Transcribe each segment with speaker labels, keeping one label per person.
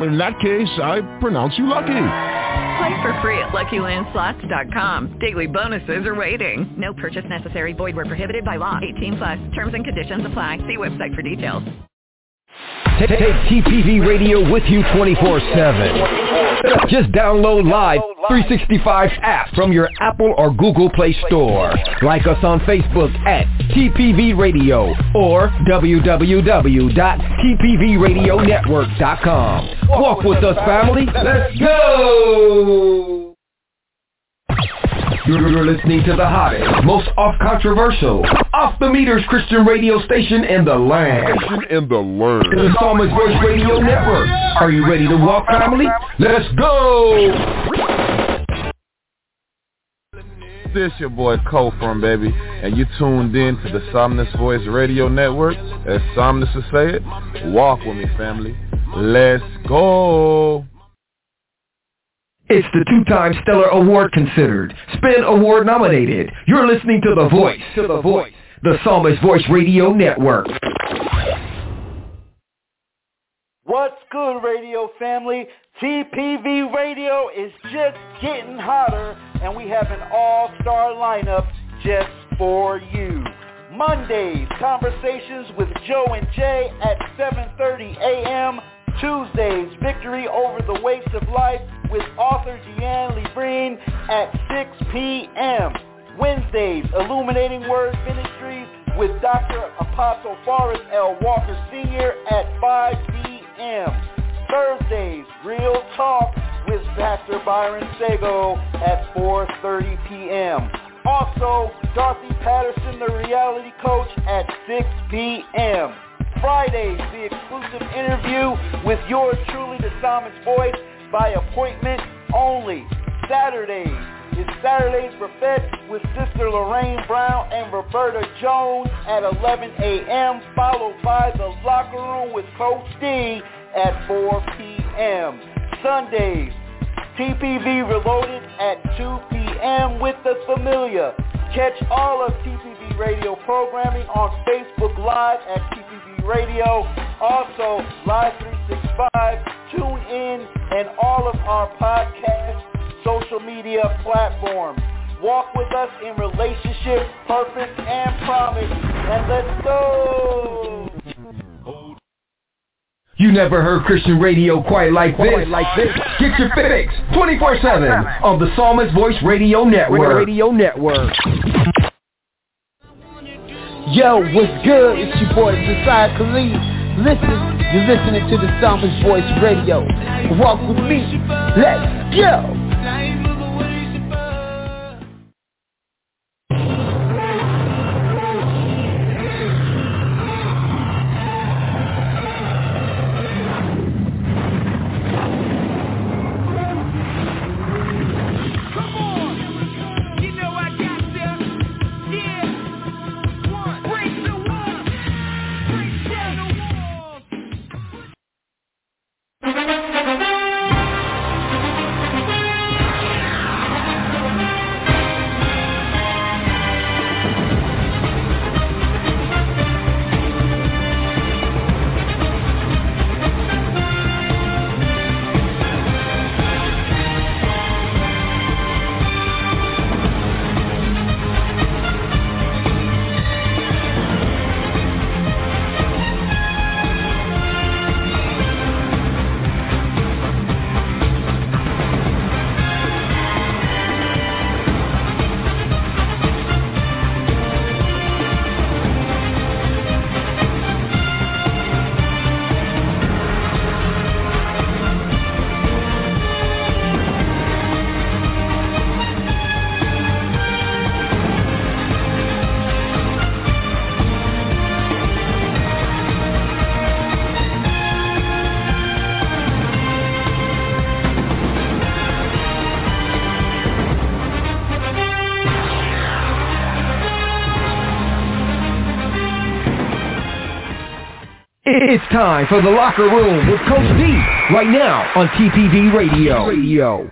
Speaker 1: In that case, I pronounce you lucky.
Speaker 2: Play for free at LuckyLandSlots.com. Daily bonuses are waiting. No purchase necessary. Void where prohibited by law. 18 plus. Terms and conditions apply. See website for details.
Speaker 3: Take TPV Radio with you 24-7. Just download Live 365 app from your Apple or Google Play Store. Like us on Facebook at TPV Radio or www.tpvradionetwork.com. Walk with us, family. Let's go! You're listening to the hottest, most off-controversial, off-the-meters Christian radio station in the land.
Speaker 1: In the land.
Speaker 3: The Psalmist Voice Radio Network. Are you ready to walk, family? Let's go!
Speaker 4: This your boy Cole from baby, and you tuned in to the Psalmist Voice Radio Network. As Psalmist would say it, walk with me, family. Let's go!
Speaker 3: It's the two-time Stellar Award considered, Spin Award nominated. You're listening to The Voice, to The Voice, the Psalmist Voice Radio Network.
Speaker 5: What's good, radio family? TPV Radio is just getting hotter, and we have an all-star lineup just for you. Mondays, conversations with Joe and Jay at 7.30 a.m., Tuesdays, Victory Over the Weights of Life with author Deanne Lebrine at 6 p.m. Wednesdays, Illuminating Word Ministries with Dr. Apostle Forrest L. Walker Sr. at 5 p.m. Thursdays, Real Talk with Pastor Byron Sago at 4.30 p.m. Also, Dorothy Patterson, the reality coach, at 6 p.m. Fridays, the exclusive interview with yours truly, the Psalmist Voice, by appointment only. Saturdays is Saturday's Buffet with Sister Lorraine Brown and Roberta Jones at 11 a.m., followed by The Locker Room with Coach D at 4 p.m. Sundays, TPV Reloaded at 2 p.m. with The Familiar. Catch all of TPV Radio programming on Facebook Live at TPV Radio. Also, Live 365, Tune In, and all of our podcast social media platforms. Walk with us in relationship, purpose, and promise. And let's go!
Speaker 3: You never heard Christian radio quite like this.
Speaker 6: like this.
Speaker 3: Get your fix 24-7 on the Psalmist Voice Radio Network.
Speaker 6: Radio Network. Yo, what's good? It's your boy Josiah Khalid. Listen, you're listening to the Psalmist Voice Radio. Walk with me. Let's go.
Speaker 3: It's time for the locker room with Coach D right now on TPV Radio. Radio.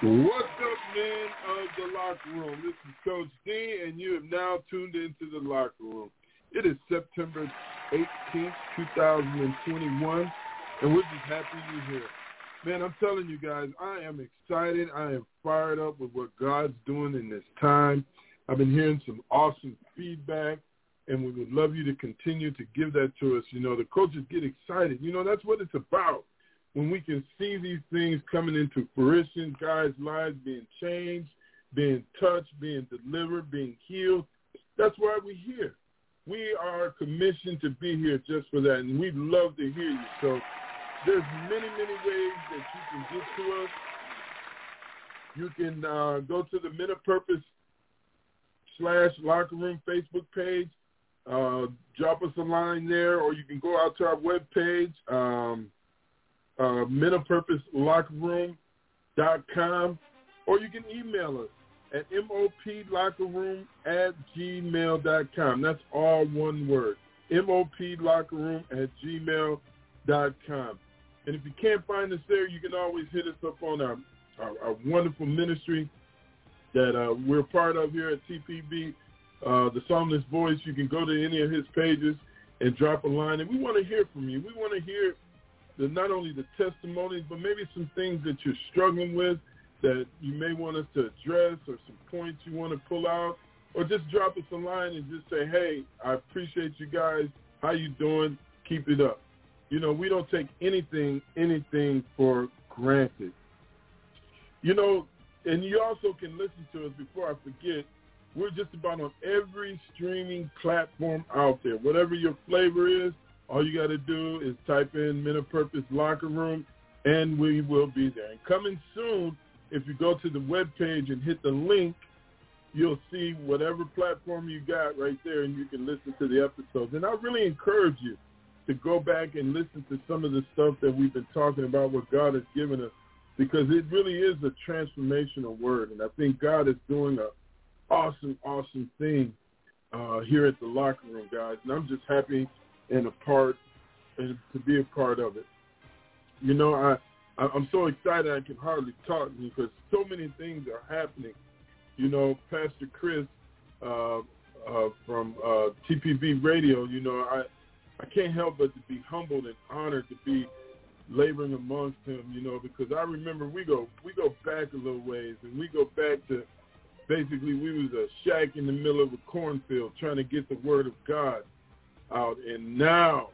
Speaker 7: What's up, men of the locker room? This is Coach D, and you have now tuned into the locker room. It is September 18th, 2021, and we're just happy you're here. Man, I'm telling you guys, I am excited. I am fired up with what God's doing in this time. I've been hearing some awesome feedback, and we would love you to continue to give that to us. You know, the coaches get excited. You know, that's what it's about. When we can see these things coming into fruition, guys' lives being changed, being touched, being delivered, being healed, that's why we're here. We are commissioned to be here just for that, and we'd love to hear you. So there's many, many ways that you can get to us. You can uh, go to the Men of Purpose slash locker room Facebook page. Uh, drop us a line there, or you can go out to our webpage, um, uh, Men of Purpose Locker Room dot com, or you can email us at moplockerroom at gmail dot com. That's all one word. moplockerroom at gmail dot com. And if you can't find us there, you can always hit us up on our, our, our wonderful ministry that uh, we're part of here at TPV, uh, the Psalmist Voice. You can go to any of his pages and drop a line. And we want to hear from you. We want to hear the, not only the testimonies, but maybe some things that you're struggling with that you may want us to address or some points you want to pull out. Or just drop us a line and just say, hey, I appreciate you guys. How you doing? Keep it up. You know, we don't take anything, anything for granted. You know, and you also can listen to us before I forget. We're just about on every streaming platform out there. Whatever your flavor is, all you got to do is type in Men of Purpose Locker Room, and we will be there. And coming soon, if you go to the web page and hit the link, you'll see whatever platform you got right there, and you can listen to the episodes. And I really encourage you to go back and listen to some of the stuff that we've been talking about, what God has given us because it really is a transformational word. And I think God is doing a awesome, awesome thing uh, here at the locker room, guys. And I'm just happy and a part and to be a part of it. You know, I I'm so excited I can hardly talk because so many things are happening. You know, Pastor Chris uh, uh, from uh, TPV Radio. You know, I I can't help but to be humbled and honored to be laboring amongst him, you know, because I remember we go we go back a little ways and we go back to basically we was a shack in the middle of a cornfield trying to get the word of God out and now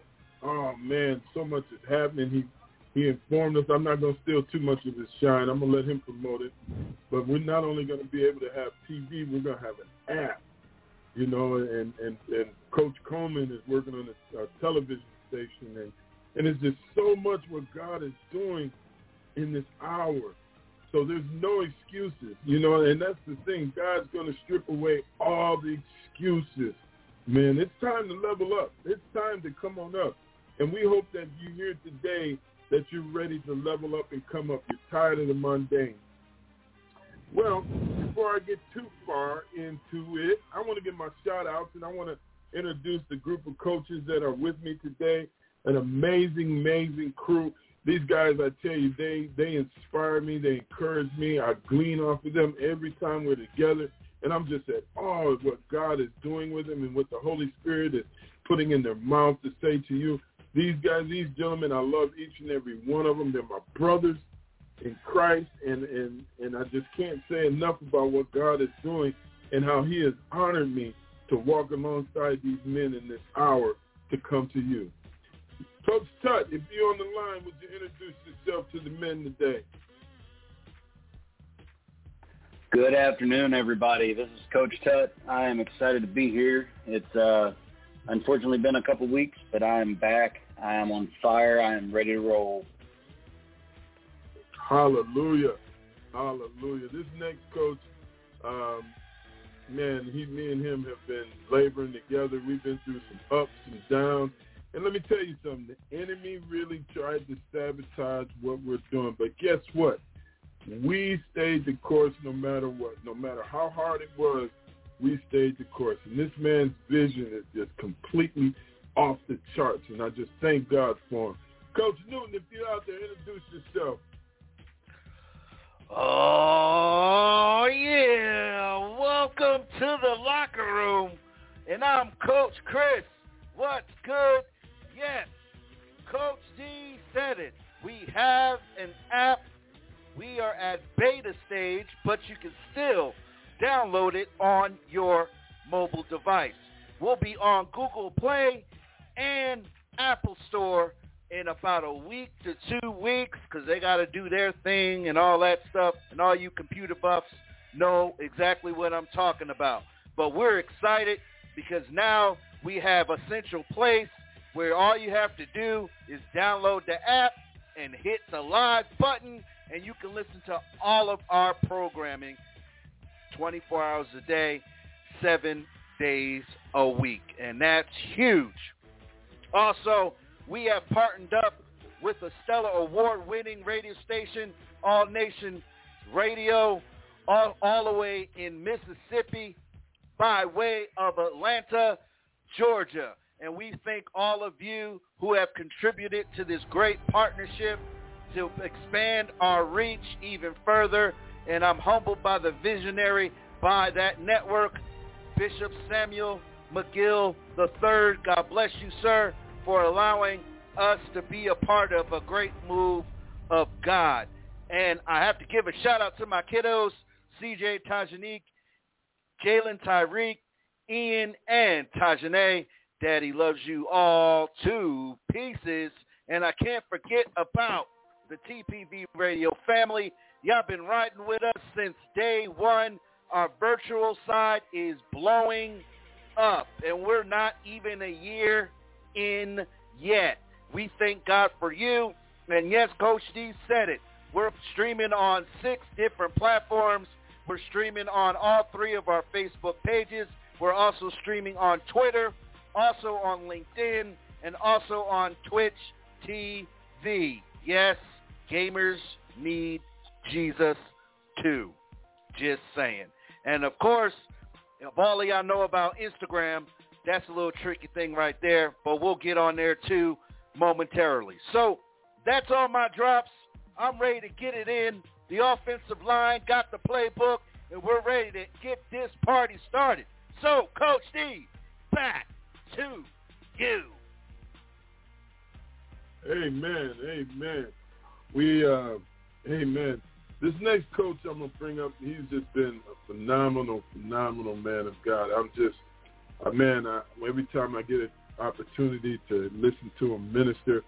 Speaker 7: oh man, so much is happening. He he informed us I'm not gonna steal too much of his shine. I'm gonna let him promote it. But we're not only gonna be able to have TV, we're gonna have an app. You know, and, and, and Coach Coleman is working on a, a television station and and it's just so much what God is doing in this hour. So there's no excuses, you know, and that's the thing. God's going to strip away all the excuses. Man, it's time to level up. It's time to come on up. And we hope that you here today that you're ready to level up and come up. You're tired of the mundane. Well, before I get too far into it, I want to give my shout outs and I want to introduce the group of coaches that are with me today an amazing, amazing crew. These guys, I tell you, they they inspire me. They encourage me. I glean off of them every time we're together, and I'm just at awe of what God is doing with them and what the Holy Spirit is putting in their mouth to say to you. These guys, these gentlemen, I love each and every one of them. They're my brothers in Christ, and and and I just can't say enough about what God is doing and how He has honored me to walk alongside these men in this hour to come to you. Coach Tut, if you're on the line, would you introduce yourself to the men today?
Speaker 8: Good afternoon, everybody. This is Coach Tut. I am excited to be here. It's uh, unfortunately been a couple weeks, but I am back. I am on fire. I am ready to roll.
Speaker 7: Hallelujah. Hallelujah. This next coach, um, man, he, me and him have been laboring together. We've been through some ups and downs. And let me tell you something. The enemy really tried to sabotage what we're doing. But guess what? We stayed the course no matter what. No matter how hard it was, we stayed the course. And this man's vision is just completely off the charts, and I just thank God for him. Coach Newton, if you're out there, introduce yourself.
Speaker 9: Oh, yeah. Welcome to the locker room. And I'm Coach Chris. What's good? Yes, Coach D said it. We have an app. We are at beta stage, but you can still download it on your mobile device. We'll be on Google Play and Apple Store in about a week to two weeks because they got to do their thing and all that stuff. And all you computer buffs know exactly what I'm talking about. But we're excited because now we have a central place where all you have to do is download the app and hit the live button and you can listen to all of our programming 24 hours a day, seven days a week. And that's huge. Also, we have partnered up with a stellar award-winning radio station, All Nation Radio, all, all the way in Mississippi by way of Atlanta, Georgia. And we thank all of you who have contributed to this great partnership to expand our reach even further. And I'm humbled by the visionary by that network, Bishop Samuel McGill III. God bless you, sir for allowing us to be a part of a great move of God. And I have to give a shout out to my kiddos, CJ Tajanique, Jalen Tyreek, Ian, and Tajane. Daddy loves you all to pieces. And I can't forget about the TPV radio family. Y'all been riding with us since day one. Our virtual side is blowing up, and we're not even a year in yet. We thank God for you. And yes, Coach D said it. We're streaming on six different platforms. We're streaming on all three of our Facebook pages. We're also streaming on Twitter, also on LinkedIn, and also on Twitch TV. Yes, gamers need Jesus too. Just saying. And of course, if all of y'all know about Instagram, that's a little tricky thing right there, but we'll get on there too momentarily. So that's all my drops. I'm ready to get it in. The offensive line got the playbook, and we're ready to get this party started. So, Coach D, back to you.
Speaker 7: Amen. Amen. We, uh, amen. This next coach I'm going to bring up, he's just been a phenomenal, phenomenal man of God. I'm just uh, man, I, every time I get an opportunity to listen to him minister,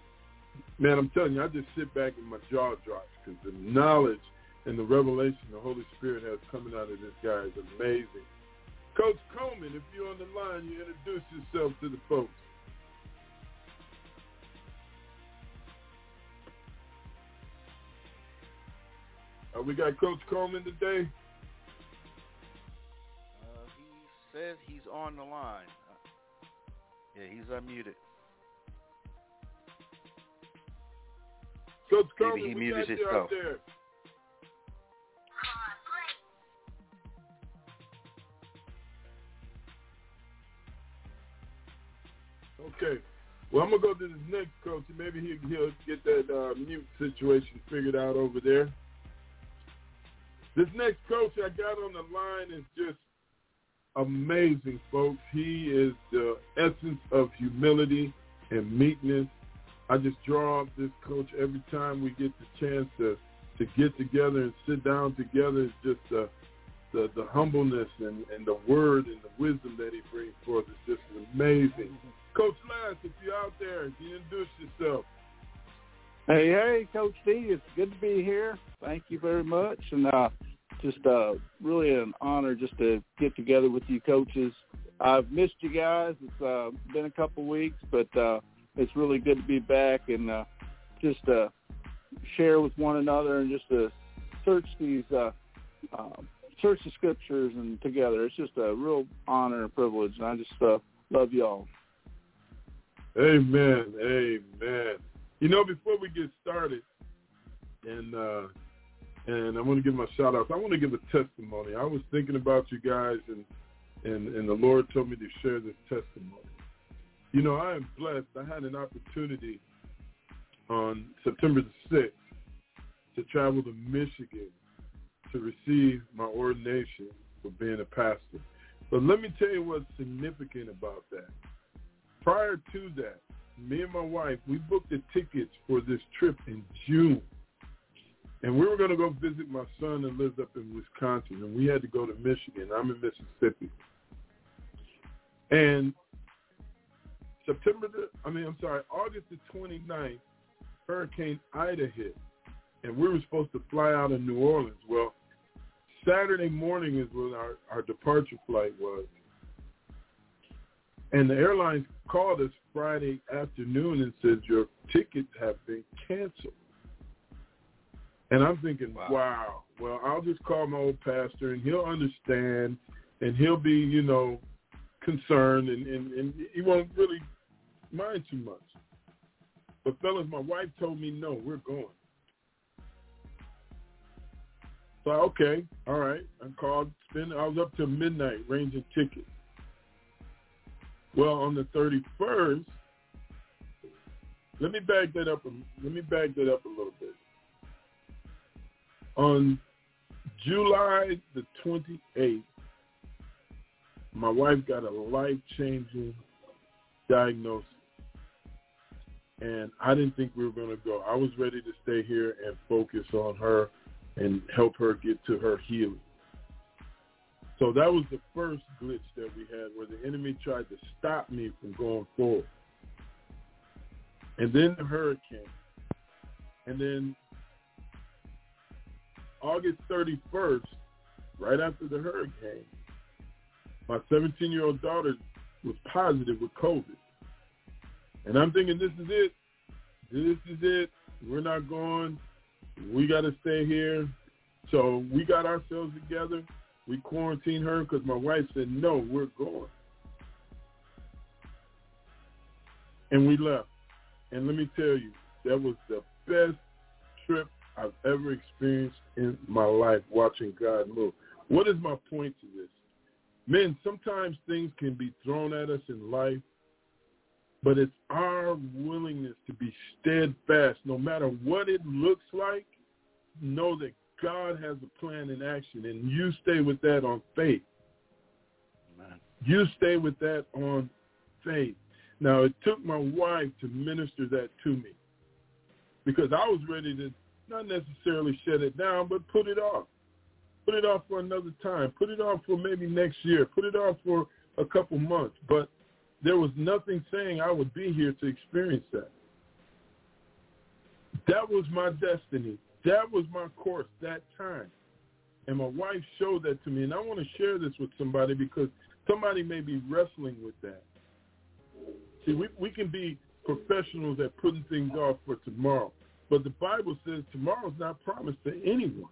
Speaker 7: man, I'm telling you, I just sit back and my jaw drops because the knowledge and the revelation the Holy Spirit has coming out of this guy is amazing. Coach Coleman, if you're on the line, you introduce yourself to the folks. Uh, we got Coach Coleman today.
Speaker 9: Uh, he says he's on the line. Yeah, he's unmuted.
Speaker 7: Coach
Speaker 9: Maybe he muted himself.
Speaker 7: Okay. Well, I'm gonna go to this next coach, and maybe he, he'll get that uh, mute situation figured out over there. This next coach I got on the line is just amazing, folks. He is the essence of humility and meekness. I just draw up this coach every time we get the chance to to get together and sit down together. It's just the the, the humbleness and, and the word and the wisdom that he brings forth is just amazing. Coach Lance, if you're out there, you introduce yourself.
Speaker 10: Hey, hey, Coach D, it's good to be here. Thank you very much. And uh, just uh, really an honor just to get together with you coaches. I've missed you guys. It's uh, been a couple weeks, but uh, it's really good to be back and uh, just uh, share with one another and just to search these uh, uh, search the scriptures and together. It's just a real honor and privilege, and I just uh, love y'all.
Speaker 7: Amen. Amen. You know, before we get started, and uh, and I want to give my shout outs. I want to give a testimony. I was thinking about you guys, and and and the Lord told me to share this testimony. You know, I am blessed. I had an opportunity on September the 6th to travel to Michigan to receive my ordination for being a pastor. But let me tell you what's significant about that. Prior to that, me and my wife, we booked the tickets for this trip in June. And we were going to go visit my son that lives up in Wisconsin, and we had to go to Michigan. I'm in Mississippi. And September, the, I mean, I'm sorry, August the 29th, Hurricane Ida hit, and we were supposed to fly out of New Orleans. Well, Saturday morning is when our, our departure flight was. And the airlines called us Friday afternoon and said, your tickets have been canceled. And I'm thinking, wow. wow, well, I'll just call my old pastor and he'll understand and he'll be, you know, concerned and, and, and he won't really mind too much. But fellas, my wife told me, no, we're going. So okay, all right. I called. Spend. I was up till midnight ranging tickets. Well, on the thirty first, let me back that up. Let me back that up a little bit. On July the twenty eighth, my wife got a life changing diagnosis. And I didn't think we were going to go. I was ready to stay here and focus on her and help her get to her healing. So that was the first glitch that we had where the enemy tried to stop me from going forward. And then the hurricane. And then August 31st, right after the hurricane, my 17-year-old daughter was positive with COVID. And I'm thinking, this is it. This is it. We're not going we got to stay here. So we got ourselves together. We quarantined her because my wife said, no, we're going. And we left. And let me tell you, that was the best trip I've ever experienced in my life watching God move. What is my point to this? Men, sometimes things can be thrown at us in life but it's our willingness to be steadfast no matter what it looks like. Know that God has a plan in action and you stay with that on faith. Amen. You stay with that on faith. Now, it took my wife to minister that to me because I was ready to not necessarily shut it down, but put it off. Put it off for another time. Put it off for maybe next year. Put it off for a couple months. But there was nothing saying I would be here to experience that. That was my destiny. That was my course that time. And my wife showed that to me. And I want to share this with somebody because somebody may be wrestling with that. See, we, we can be professionals at putting things off for tomorrow. But the Bible says tomorrow's not promised to anyone.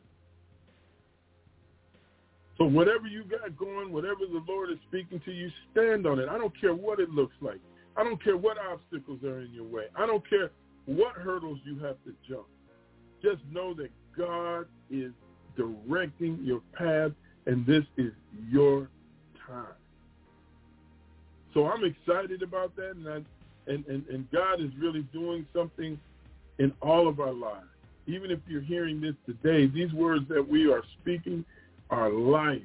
Speaker 7: So whatever you got going, whatever the Lord is speaking to you, stand on it. I don't care what it looks like. I don't care what obstacles are in your way. I don't care what hurdles you have to jump. Just know that God is directing your path and this is your time. So I'm excited about that and, I, and, and, and God is really doing something in all of our lives. Even if you're hearing this today, these words that we are speaking are life,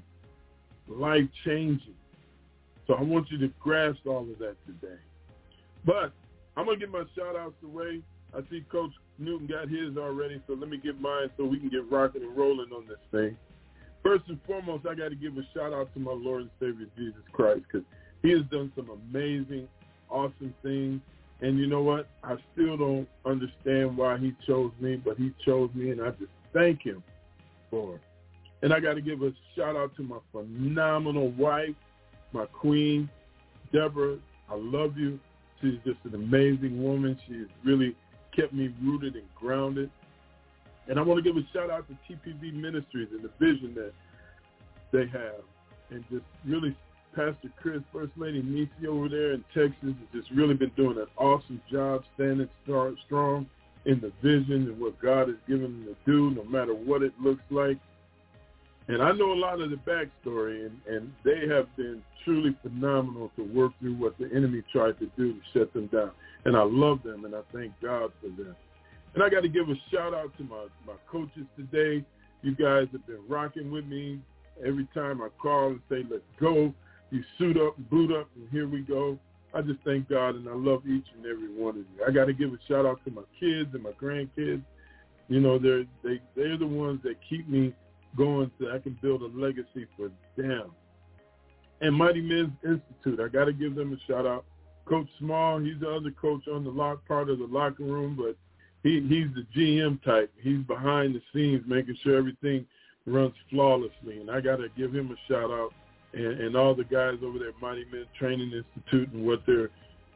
Speaker 7: life changing. So I want you to grasp all of that today. But I'm gonna get my shout outs away. I see Coach Newton got his already, so let me get mine so we can get rocking and rolling on this thing. First and foremost, I got to give a shout out to my Lord and Savior Jesus Christ because He has done some amazing, awesome things. And you know what? I still don't understand why He chose me, but He chose me, and I just thank Him for. And I got to give a shout out to my phenomenal wife, my queen, Deborah. I love you. She's just an amazing woman. She has really kept me rooted and grounded. And I want to give a shout out to TPV Ministries and the vision that they have. And just really Pastor Chris, First Lady Nisi over there in Texas has just really been doing an awesome job standing strong in the vision and what God has given them to do, no matter what it looks like. And I know a lot of the backstory, and, and they have been truly phenomenal to work through what the enemy tried to do to shut them down. And I love them, and I thank God for them. And I got to give a shout out to my, my coaches today. You guys have been rocking with me every time I call and say, let's go. You suit up boot up, and here we go. I just thank God, and I love each and every one of you. I got to give a shout out to my kids and my grandkids. You know, they're they they're the ones that keep me going so I can build a legacy for them. And Mighty Men's Institute, I got to give them a shout out. Coach Small, he's the other coach on the lock part of the locker room, but he he's the GM type. He's behind the scenes making sure everything runs flawlessly, and I got to give him a shout out and, and all the guys over there Mighty Men's Training Institute and what they're,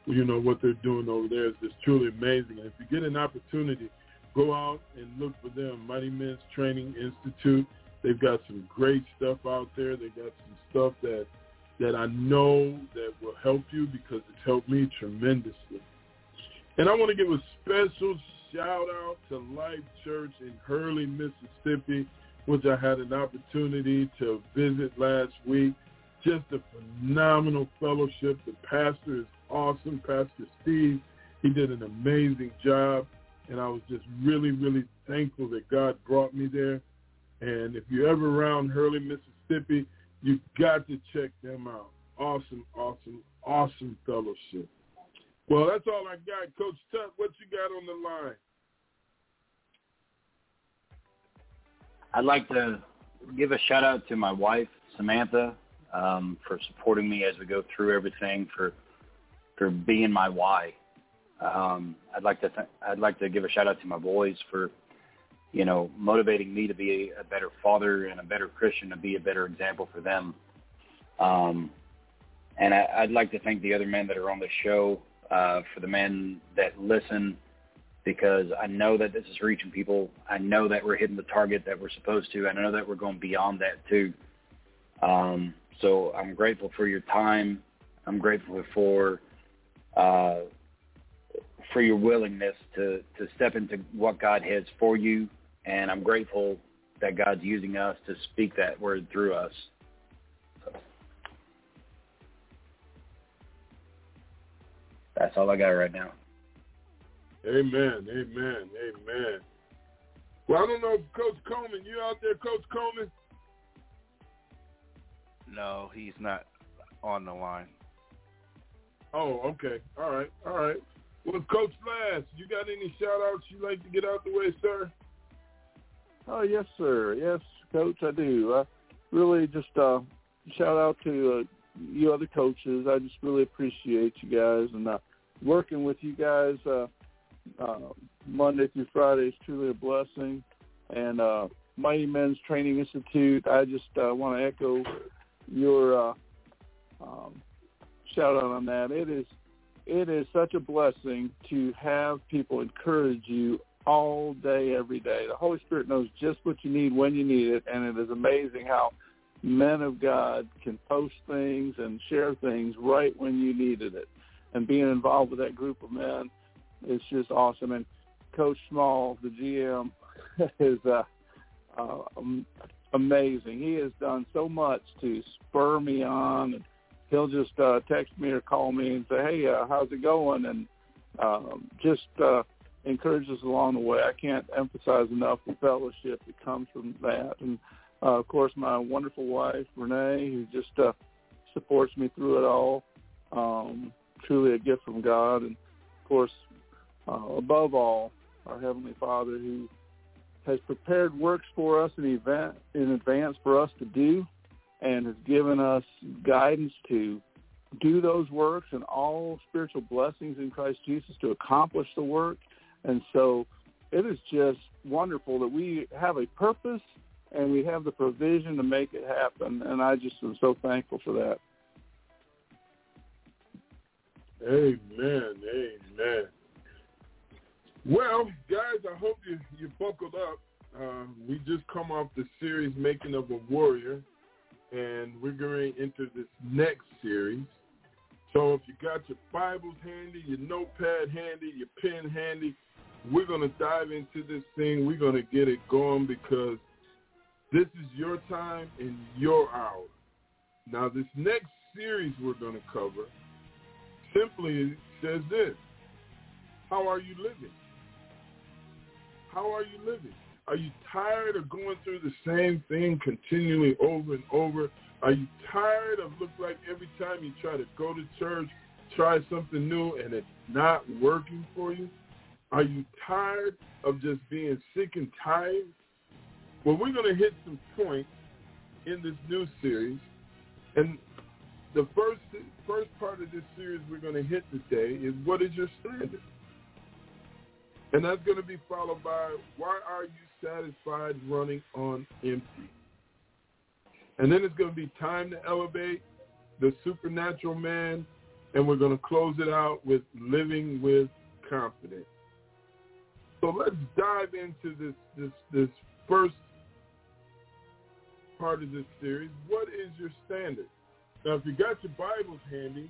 Speaker 7: you know, what they're doing over there is just truly amazing. And if you get an opportunity, go out and look for them, Mighty Men's Training Institute. They've got some great stuff out there. They got some stuff that that I know that will help you because it's helped me tremendously. And I want to give a special shout out to Life Church in Hurley, Mississippi, which I had an opportunity to visit last week. Just a phenomenal fellowship. The pastor is awesome, Pastor Steve. He did an amazing job, and I was just really, really thankful that God brought me there. And if you're ever around Hurley, Mississippi, you've got to check them out. Awesome, awesome, awesome fellowship. Well, that's all I got. Coach Tut, what you got on the line?
Speaker 8: I'd like to give a shout out to my wife, Samantha, um, for supporting me as we go through everything, for for being my why. Um, I'd like to th- I'd like to give a shout out to my boys for you know motivating me to be a better father and a better Christian, to be a better example for them. Um, and I, I'd like to thank the other men that are on the show uh, for the men that listen because I know that this is reaching people. I know that we're hitting the target that we're supposed to. And I know that we're going beyond that too. Um, so I'm grateful for your time. I'm grateful for uh, for your willingness to to step into what God has for you, and I'm grateful that God's using us to speak that word through us. So. That's all I got right now.
Speaker 7: Amen, amen, amen. Well, I don't know, Coach Coleman, you out there, Coach Coleman?
Speaker 9: No, he's not on the line.
Speaker 7: Oh, okay. All right, all right. Well, Coach Lance, you got any shout-outs you'd like to get out the way, sir?
Speaker 10: Oh, yes, sir. Yes, Coach, I do. I really just uh, shout out to uh, you other coaches. I just really appreciate you guys and uh, working with you guys. Uh, uh, Monday through Friday is truly a blessing. And uh, Mighty Men's Training Institute, I just uh, want to echo your uh, um, shout out on that. It is it is such a blessing to have people encourage you all day, every day. The Holy Spirit knows just what you need when you need it, and it is amazing how men of God can post things and share things right when you needed it. And being involved with that group of men it's just awesome. And Coach Small, the GM, is uh, uh, amazing. He has done so much to spur me on. He'll just uh, text me or call me and say, "Hey, uh, how's it going?" and um, just uh, encourage us along the way. I can't emphasize enough the fellowship that comes from that. And uh, of course, my wonderful wife Renee, who just uh, supports me through it all. Um, truly a gift from God, and of course, uh, above all, our Heavenly Father who has prepared works for us in, event, in advance for us to do and has given us guidance to do those works and all spiritual blessings in Christ Jesus to accomplish the work. And so it is just wonderful that we have a purpose and we have the provision to make it happen. And I just am so thankful for that.
Speaker 7: Amen. Amen. Well, guys, I hope you you buckled up. Uh, we just come off the series "Making of a Warrior," and we're going to enter this next series. So if you got your Bibles handy, your notepad handy, your pen handy, we're going to dive into this thing. We're going to get it going because This is your time and your hour. Now, this next series we're going to cover simply says this. How are you living? How are you living? Are you tired of going through the same thing continually over and over? Are you tired of look like every time you try to go to church, try something new and it's not working for you? Are you tired of just being sick and tired? Well, we're going to hit some points in this new series. And the first first part of this series we're going to hit today is what is your standard? And that's going to be followed by why are you satisfied running on empty? And then it's going to be time to elevate the supernatural man, and we're going to close it out with living with confidence. So let's dive into this this this first part of this series. What is your standard? Now, if you got your Bibles handy,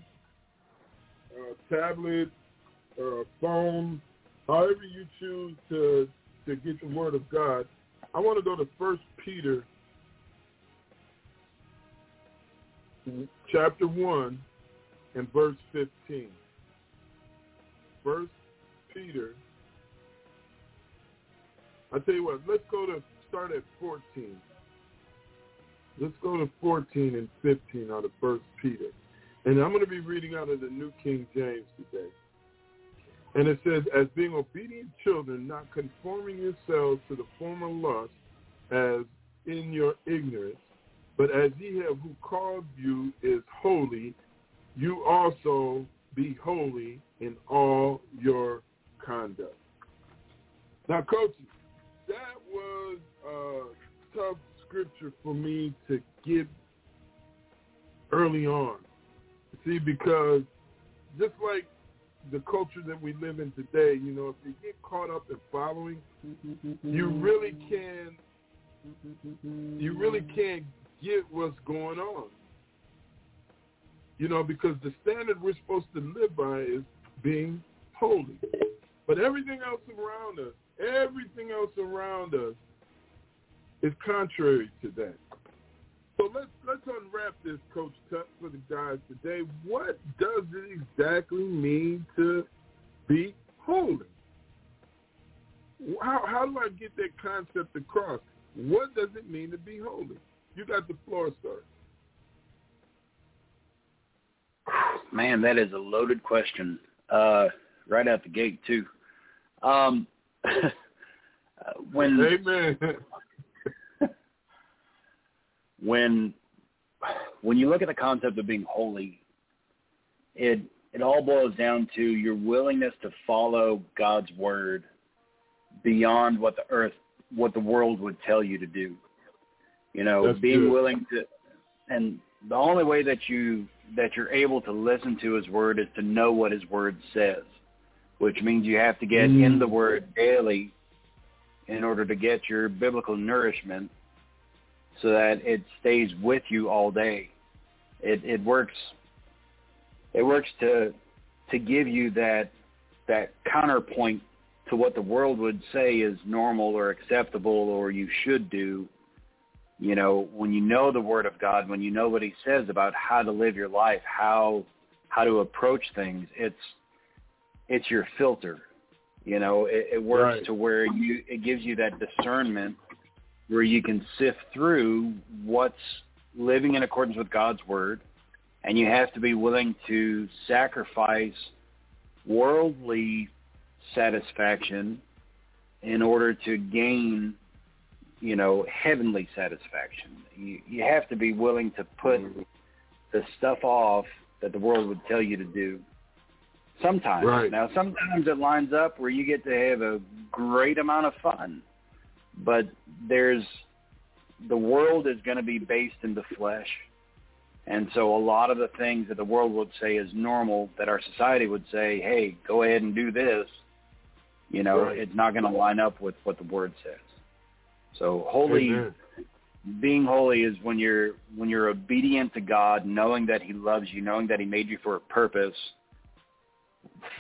Speaker 7: uh, tablet, uh, phone, however you choose to to get the Word of God, I want to go to First Peter, chapter one, and verse fifteen. First Peter. I tell you what, let's go to start at fourteen. Let's go to 14 and 15 out of First Peter. And I'm going to be reading out of the New King James today. And it says, as being obedient children, not conforming yourselves to the former lust as in your ignorance, but as ye have who called you is holy, you also be holy in all your conduct. Now, coaches, that was a tough scripture for me to get early on. See, because just like the culture that we live in today, you know, if you get caught up in following, you really can you really can't get what's going on. You know, because the standard we're supposed to live by is being holy. But everything else around us, everything else around us is contrary to that. So let's let's unwrap this, Coach Tut, for the guys today. What does it exactly mean to be holy? How how do I get that concept across? What does it mean to be holy? You got the floor, sir.
Speaker 8: Man, that is a loaded question. Uh, right out the gate too. Um, when
Speaker 7: Amen.
Speaker 8: when when you look at the concept of being holy, it it all boils down to your willingness to follow God's word beyond what the earth what the world would tell you to do. You know,
Speaker 7: That's
Speaker 8: being
Speaker 7: good.
Speaker 8: willing to and the only way that you that you're able to listen to his word is to know what his word says, which means you have to get
Speaker 7: Mm.
Speaker 8: in the word daily in order to get your biblical nourishment so that it stays with you all day. It it works it works to to give you that that counterpoint to what the world would say is normal or acceptable or you should do. You know, when you know the word of God, when you know what he says about how to live your life, how how to approach things, it's it's your filter. You know, it, it works
Speaker 7: Right.
Speaker 8: to where you it gives you that discernment where you can sift through what's living in accordance with God's word, and you have to be willing to sacrifice worldly satisfaction in order to gain, you know, heavenly satisfaction. You you have to be willing to put mm-hmm. the stuff off that the world would tell you to do. Sometimes.
Speaker 7: Right.
Speaker 8: Now sometimes it lines up where you get to have a great amount of fun but there's the world is going to be based in the flesh and so a lot of the things that the world would say is normal that our society would say hey go ahead and do this you know
Speaker 7: Right.
Speaker 8: it's not going to line up with what the word says so holy
Speaker 7: Amen.
Speaker 8: being holy is when you're when you're obedient to God, knowing that He loves you, knowing that He made you for a purpose.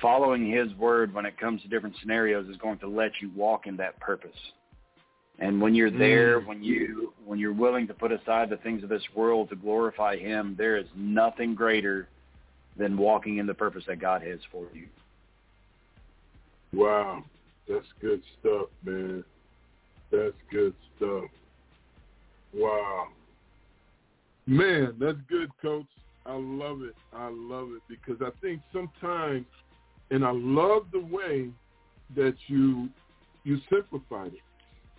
Speaker 8: Following His word when it comes to different scenarios is going to let you walk in that purpose. And when you're there, mm. when you when you're willing to put aside the things of this world to glorify Him, there is nothing greater than walking in the purpose that God has for you.
Speaker 7: Wow, that's good stuff, man. That's good stuff. Wow. Man, that's good, Coach. I love it. I love it because I think sometimes, and I love the way that you you simplified it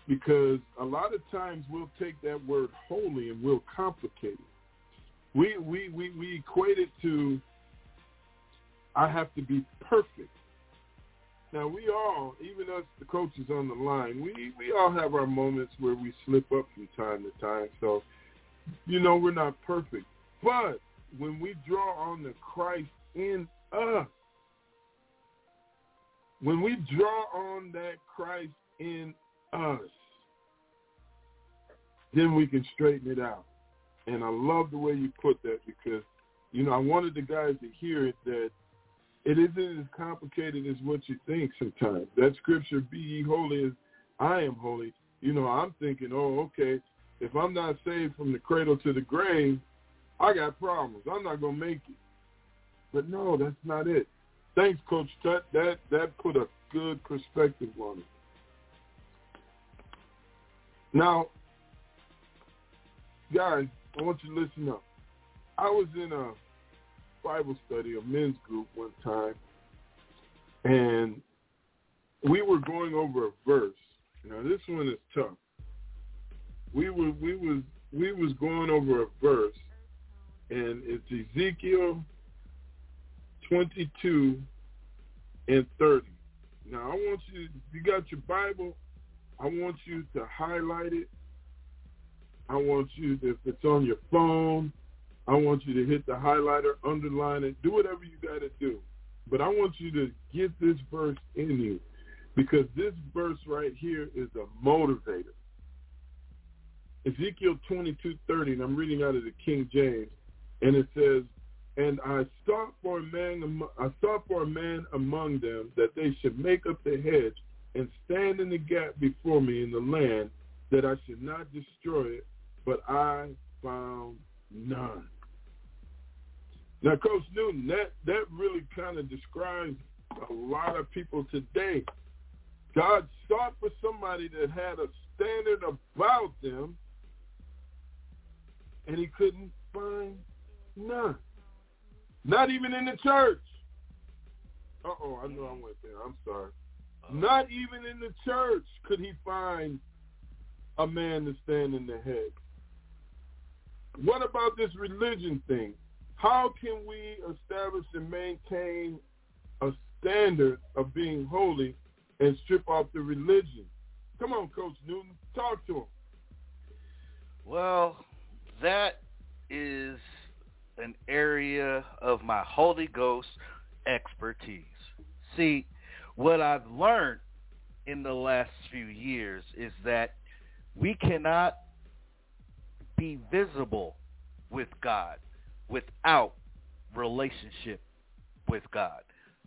Speaker 7: because a lot of times we'll take that word holy and we'll complicate it. We we we, we equate it to I have to be perfect. Now we all, even us the coaches on the line, we we all have our moments where we slip up from time to time. So, you know, we're not perfect. But when we draw on the Christ in us, when we draw on that Christ in us, then we can straighten it out. And I love the way you put that because, you know, I wanted the guys to hear it that it isn't as complicated as what you think sometimes. That scripture, be ye holy as I am holy, you know, I'm thinking, oh, okay, if I'm not saved from the cradle to the grave, I got problems. I'm not going to make it. But no, that's not it. Thanks, Coach Tut. That, that put a good perspective on it. Now, guys, I want you to listen up. I was in a Bible study, a men's group one time, and we were going over a verse. Now this one is tough. We were we was we was going over a verse, and it's Ezekiel twenty two and thirty. Now I want you, you got your Bible, I want you to highlight it. I want you, if it's on your phone, I want you to hit the highlighter, underline it, do whatever you got to do. But I want you to get this verse in you because this verse right here is a motivator. Ezekiel 22:30, and I'm reading out of the King James, and it says, "And I sought for a man, I sought for a man among them that they should make up the hedge and stand in the gap before me in the land, that I should not destroy it, but I found none." Now, Coach Newton, that, that really kind of describes a lot of people today. God sought for somebody that had a standard about them, and he couldn't find none. Not even in the church. Uh-oh, I know I went there. I'm sorry. Not even in the church could he find a man to stand in the head. What about this religion thing? How can we establish and maintain a standard of being holy and strip off the religion? Come on, Coach Newton, talk to him.
Speaker 9: Well, that is an area of my Holy Ghost expertise. See, what I've learned in the last few years is that we cannot be visible with God without relationship with God.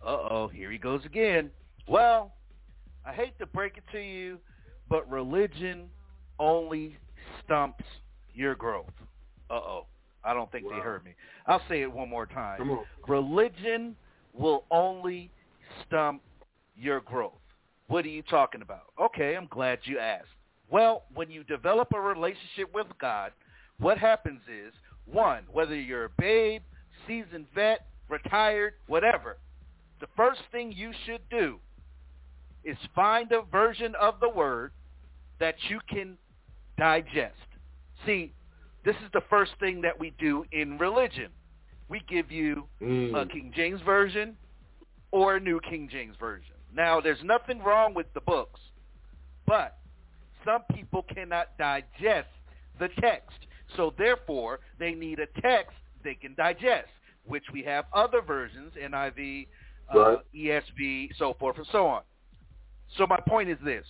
Speaker 9: Uh-oh, here he goes again. Well, I hate to break it to you, but religion only stumps your growth. Uh-oh. I don't think wow. they heard me. I'll say it one more time. Religion will only stump your growth. What are you talking about? Okay, I'm glad you asked. Well, when you develop a relationship with God, what happens is one, whether you're a babe, seasoned vet, retired, whatever, the first thing you should do is find a version of the word that you can digest. See, this is the first thing that we do in religion. We give you mm. a King James version or a New King James version. Now, there's nothing wrong with the books, but some people cannot digest the text. So therefore, they need a text they can digest, which we have other versions, NIV, uh, right. ESV, so forth and so on. So my point is this.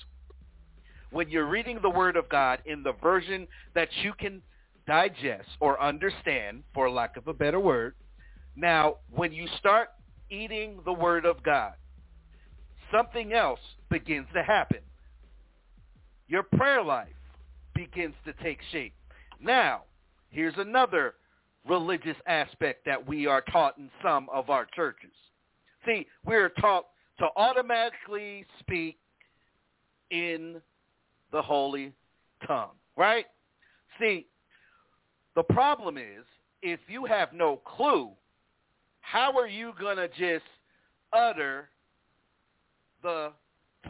Speaker 9: When you're reading the Word of God in the version that you can digest or understand, for lack of a better word, now when you start eating the Word of God, something else begins to happen. your prayer life begins to take shape. Now, here's another religious aspect that we are taught in some of our churches. See, we're taught to automatically speak in the holy tongue, right? See, the problem is if you have no clue, how are you going to just utter the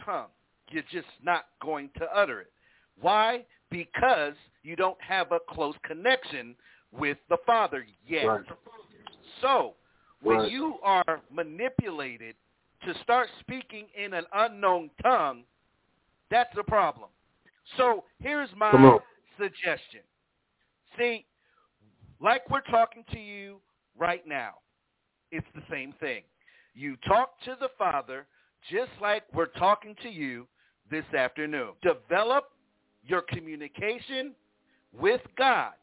Speaker 9: tongue? You're just not going to utter it. Why? Because you don't have a close connection with the Father yet.
Speaker 7: Right.
Speaker 9: So, when
Speaker 7: Right.
Speaker 9: you are manipulated to start speaking in an unknown tongue, that's a problem. So, here's my suggestion. See, like we're talking to you right now, it's the same thing. You talk to the Father just like we're talking to you this afternoon. Develop your communication with God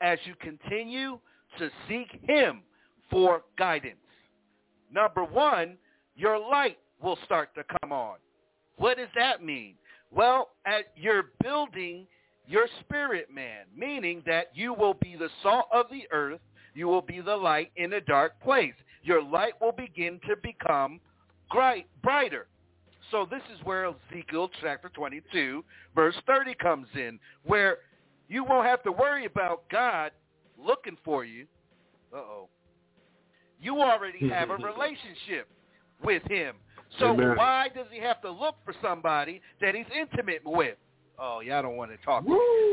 Speaker 9: as you continue to seek him for guidance. Number one, your light will start to come on. What does that mean? Well, at, you're building your spirit man, meaning that you will be the salt of the earth. You will be the light in a dark place. Your light will begin to become bright, brighter. So this is where Ezekiel chapter 22, verse 30 comes in, where you won't have to worry about God looking for you. Uh-oh. You already have a relationship with him. So
Speaker 7: Amen.
Speaker 9: why does he have to look for somebody that he's intimate with? Oh, y'all don't want to talk.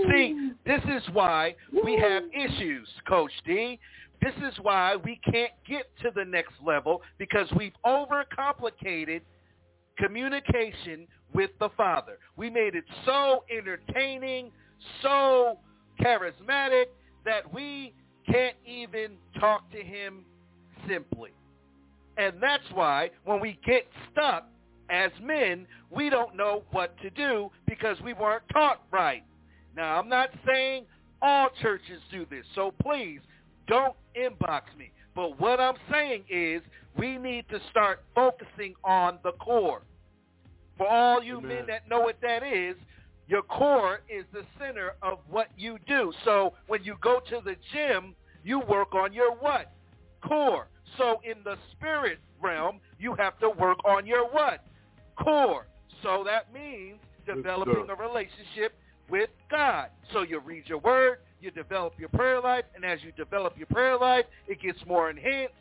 Speaker 9: See, this is why we have issues, Coach D. This is why we can't get to the next level because we've overcomplicated communication with the Father. We made it so entertaining, so charismatic that we can't even talk to him simply. And that's why when we get stuck as men, we don't know what to do because we weren't taught right. Now, I'm not saying all churches do this, so please don't inbox me. But what I'm saying is we need to start focusing on the core. For all you men that know what that is, your core is the center of what you do. So when you go to the gym, you work on your what? Core. So in the spirit realm, you have to work on your what? Core. So that means developing a relationship with God. So you read your word, you develop your prayer life, and as you develop your prayer life, it gets more enhanced,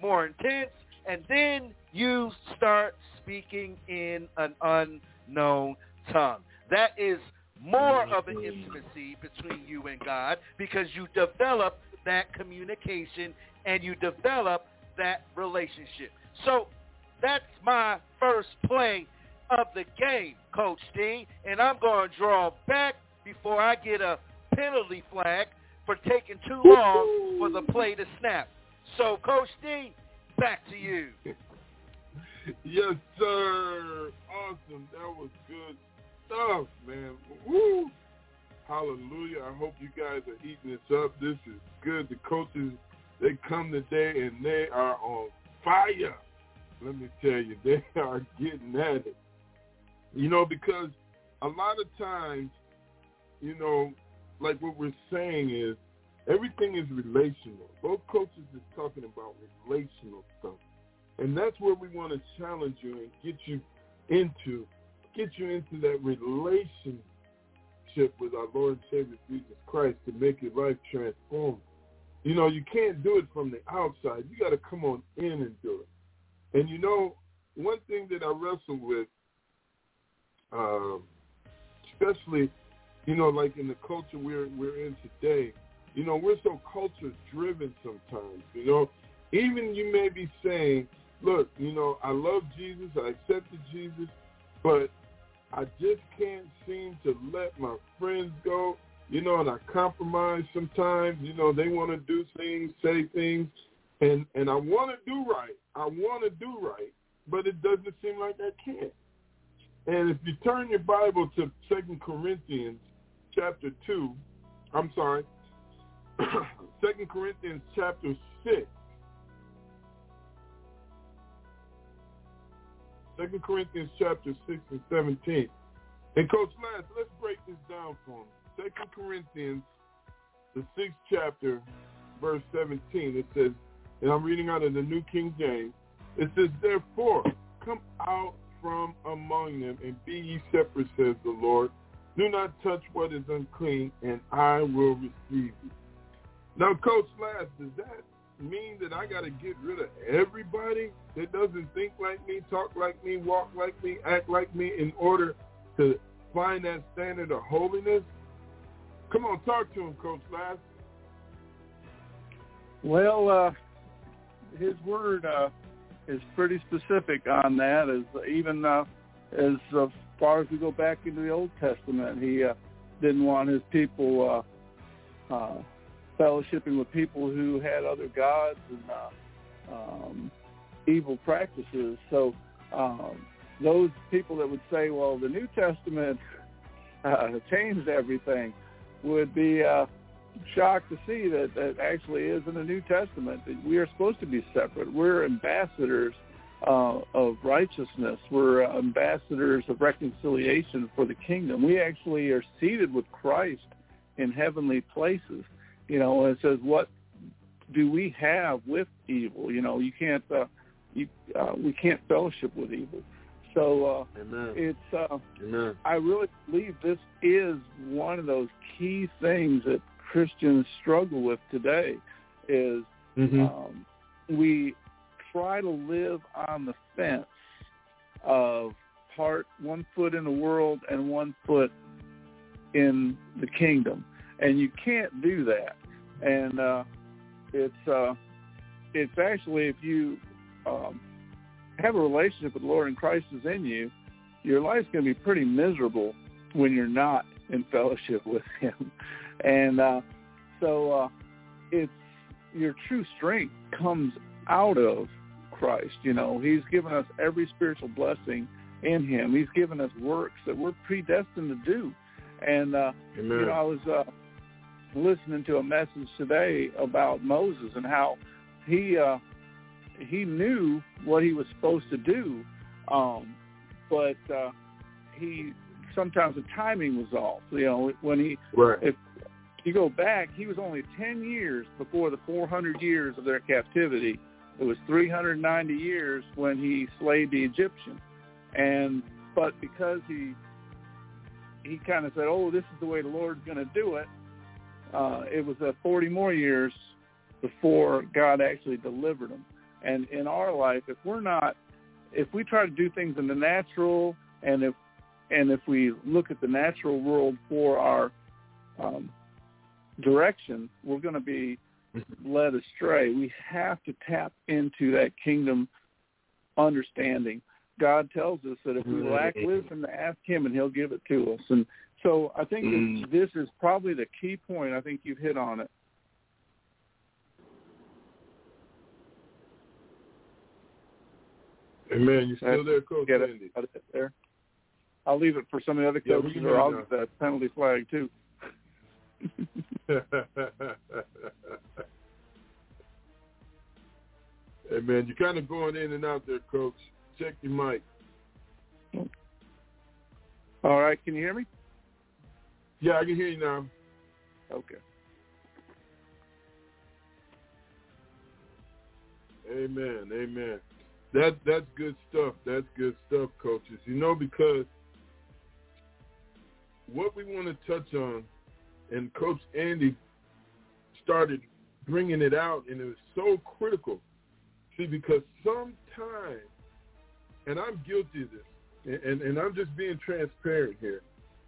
Speaker 9: more intense, and then you start speaking in an unknown tongue. That is more of an intimacy between you and God because you develop that communication and you develop that relationship. So that's my first play of the game, Coach D, and I'm going to draw back before I get a penalty flag for taking too long for the play to snap. So, Coach D, back to you.
Speaker 7: Yes, sir. Awesome. That was good stuff, man. Woo! Hallelujah. I hope you guys are eating this up. This is good. The coaches, they come today and they are on fire. Let me tell you, they are getting at it. You know, because a lot of times, you know, like what we're saying is everything is relational. Both coaches is talking about relational stuff. And that's where we want to challenge you and get you into, get you into that relationship with our Lord and Savior Jesus Christ to make your life transform. You know, you can't do it from the outside. You got to come on in and do it. And you know, one thing that I wrestle with, um, especially, you know, like in the culture we're we're in today, you know, we're so culture driven sometimes. You know, even you may be saying, look, you know, I love Jesus, I accepted Jesus, but I just can't seem to let my friends go. You know, and I compromise sometimes. You know, they want to do things, say things, and and I want to do right. I want to do right, but it doesn't seem like I can. And if you turn your Bible to Second Corinthians chapter two, I'm sorry, Second Corinthians chapter six. Second Corinthians chapter six and seventeen. And Coach Lance, let's break this down for him. Second Corinthians, the sixth chapter, verse 17, it says, and I'm reading out of the New King James, it says, Therefore, come out from among them and be ye separate, says the Lord. Do not touch what is unclean, and I will receive you. Now, Coach Lance, does that mean that I got to get rid of everybody that doesn't think like me, talk like me, walk like me, act like me in order to find that standard of holiness? Come on, talk to him, Coach Lance.
Speaker 10: Well, uh, his word uh, is pretty specific on that. As even uh, as uh, far as we go back into the Old Testament, he uh, didn't want his people uh, uh, fellowshipping with people who had other gods and uh, um, evil practices. So um, those people that would say, "Well, the New Testament uh, changed everything," would be uh, shocked to see that that actually is in the New Testament. That we are supposed to be separate. We're ambassadors uh, of righteousness. We're ambassadors of reconciliation for the kingdom. We actually are seated with Christ in heavenly places. You know, and it says, "What do we have with evil?" You know, you can't. Uh, you, uh, we can't fellowship with evil. So uh,
Speaker 7: Amen.
Speaker 10: it's. Uh,
Speaker 7: Amen.
Speaker 10: I really believe this is one of those key things that Christians struggle with today. Is
Speaker 7: Mhm.
Speaker 10: um, we try to live on the fence of part one foot in the world and one foot in the kingdom, and you can't do that. And uh, it's uh, it's actually if you um, have a relationship with the Lord and Christ is in you, your life's going to be pretty miserable when you're not in fellowship with Him. And uh, so uh, it's your true strength comes out of Christ. You know, He's given us every spiritual blessing in Him. He's given us works that we're predestined to do. And uh,
Speaker 7: Amen.
Speaker 10: you know, I was uh, listening to a message today about Moses and how he uh, he knew what he was supposed to do, um, but uh, he sometimes the timing was off. You know, when he
Speaker 7: Right.
Speaker 10: if you go back, he was only 10 years before the 400 years of their captivity. It was 390 years when he slayed the Egyptian. And but because he he kind of said, "Oh, this is the way the Lord's going to do it," uh, it was uh, 40 more years before God actually delivered him. And in our life, if we're not, if we try to do things in the natural, and if and if we look at the natural world for our um, direction, we're going to be led astray. We have to tap into that kingdom understanding. God tells us that if we lack wisdom, to ask Him, and He'll give it to us. And so, I think that mm-hmm. this is probably the key point. I think you've hit on it.
Speaker 7: Amen. You still there, Coach
Speaker 10: get it
Speaker 7: Andy?
Speaker 10: it there. I'll leave it for some of the other
Speaker 7: Yeah, we
Speaker 10: coaches,
Speaker 7: can
Speaker 10: or
Speaker 7: hear
Speaker 10: I'll get that penalty flag too.
Speaker 7: hey man, you're kind of going in and out there, Coach. Check your mic.
Speaker 10: All right, can you hear me?
Speaker 7: Yeah, I can hear you now.
Speaker 10: Okay.
Speaker 7: Amen. Amen. That that's good stuff. That's good stuff, coaches. You know, because what we want to touch on, and Coach Andy started bringing it out, and it was so critical. See, because sometimes, and I'm guilty of this, and, and, I'm just being transparent here.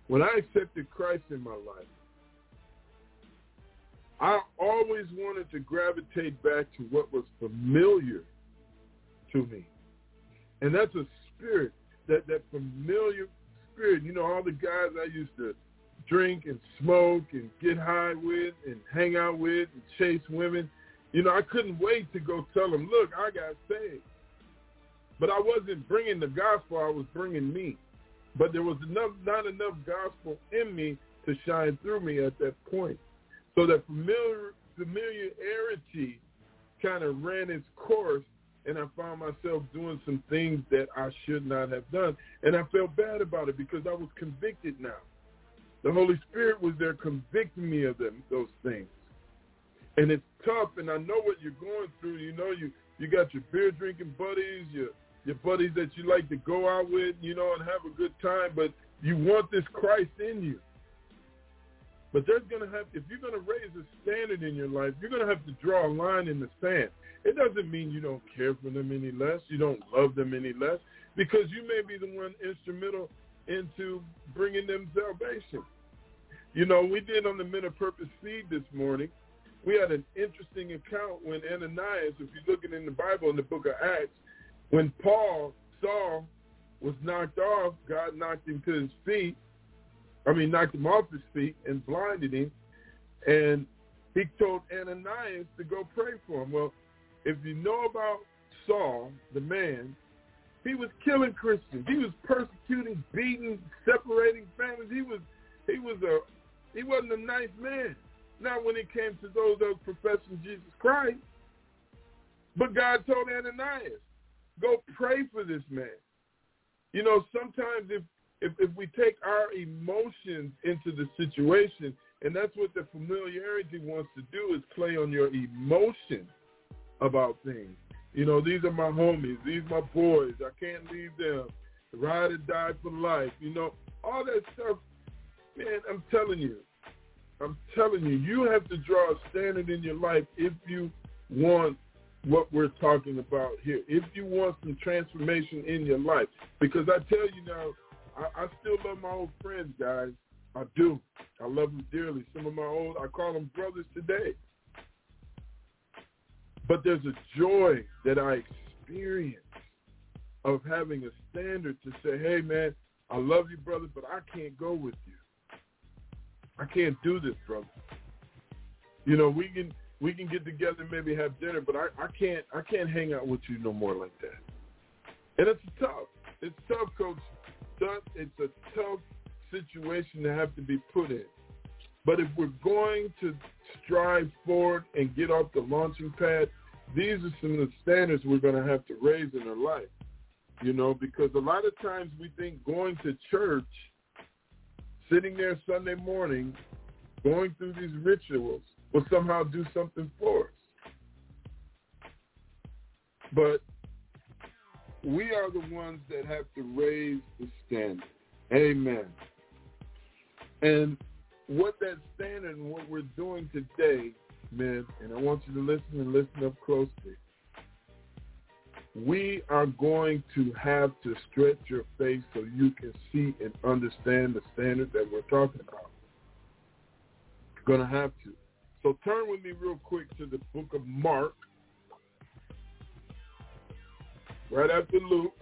Speaker 7: When I accepted Christ in my life, I always wanted to gravitate back to what was familiar to me. And that's a spirit, that, that familiar spirit. You know, all the guys I used to drink and smoke and get high with and hang out with and chase women. You know, I couldn't wait to go tell them, look, I got saved. But I wasn't bringing the gospel, I was bringing me. But there was enough, not enough gospel in me to shine through me at that point. So that familiar, familiarity kind of ran its course, and I found myself doing some things that I should not have done. And I felt bad about it because I was convicted now. The Holy Spirit was there convicting me of them, those things. And it's tough, and I know what you're going through. You know, you, you got your beer drinking buddies, your, your buddies that you like to go out with, you know, and have a good time, but you want this Christ in you. But there's going to have, if you're going to raise a standard in your life, you're going to have to draw a line in the sand. It doesn't mean you don't care for them any less, you don't love them any less, because you may be the one instrumental into bringing them salvation. You know, we did on the Men of Purpose feed this morning. We had an interesting account when Ananias, if you're looking in the Bible in the book of Acts, when Paul, Saul, was knocked off, God knocked him to his feet. I mean, knocked him off his feet and blinded him. And he told Ananias to go pray for him. Well, if you know about Saul, the man, he was killing Christians. He was persecuting, beating, separating families. He was he was a he wasn't a nice man. Not when it came to those that were professing Jesus Christ. But God told Ananias, go pray for this man. You know, sometimes if if, if we take our emotions into the situation, and that's what the familiarity wants to do is play on your emotions about things. You know, these are my homies. These my boys. I can't leave them. Ride or die for life. You know, all that stuff, man, I'm telling you. I'm telling you, you have to draw a standard in your life if you want what we're talking about here. If you want some transformation in your life. Because I tell you now, I, I still love my old friends, guys. I do. I love them dearly. Some of my old, I call them brothers today. But there's a joy that I experience of having a standard to say, hey, man, I love you, brother, but I can't go with you. I can't do this, brother. You know, we can we can get together maybe have dinner, but I, I can't I can't hang out with you no more like that. And it's tough. It's tough, Coach. It's a tough situation to have to be put in. But if we're going to strive forward and get off the launching pad, these are some of the standards we're going to have to raise in our life. You know, because a lot of times we think going to church, sitting there Sunday morning, going through these rituals will somehow do something for us. But we are the ones that have to raise the standard. Amen. And what that standard and what we're doing today, men, and I want you to listen and listen up closely. We are going to have to stretch your face so you can see and understand the standard that we're talking about. You're going to have to. So turn with me real quick to the book of Mark, right after Luke,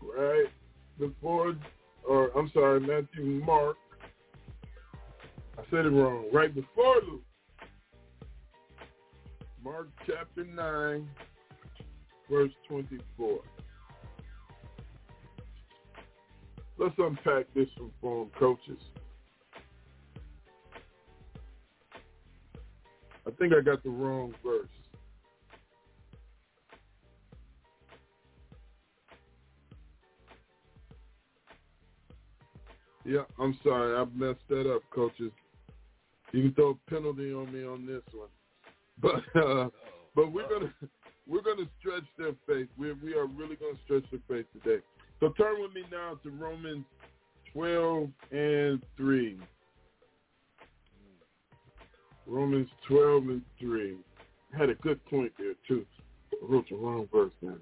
Speaker 7: right before or I'm sorry, Matthew, Mark. I said it wrong. Right before Luke. Mark chapter 9, verse 24. Let's unpack this from form coaches. I think I got the wrong verse. Yeah, I'm sorry. I messed that up, coaches. You can throw a penalty on me on this one. But uh, but we're gonna we're gonna stretch their faith. We we are really gonna stretch their faith today. So turn with me now to Romans twelve and three. Romans twelve and three. had a good point there too. I wrote the wrong verse down.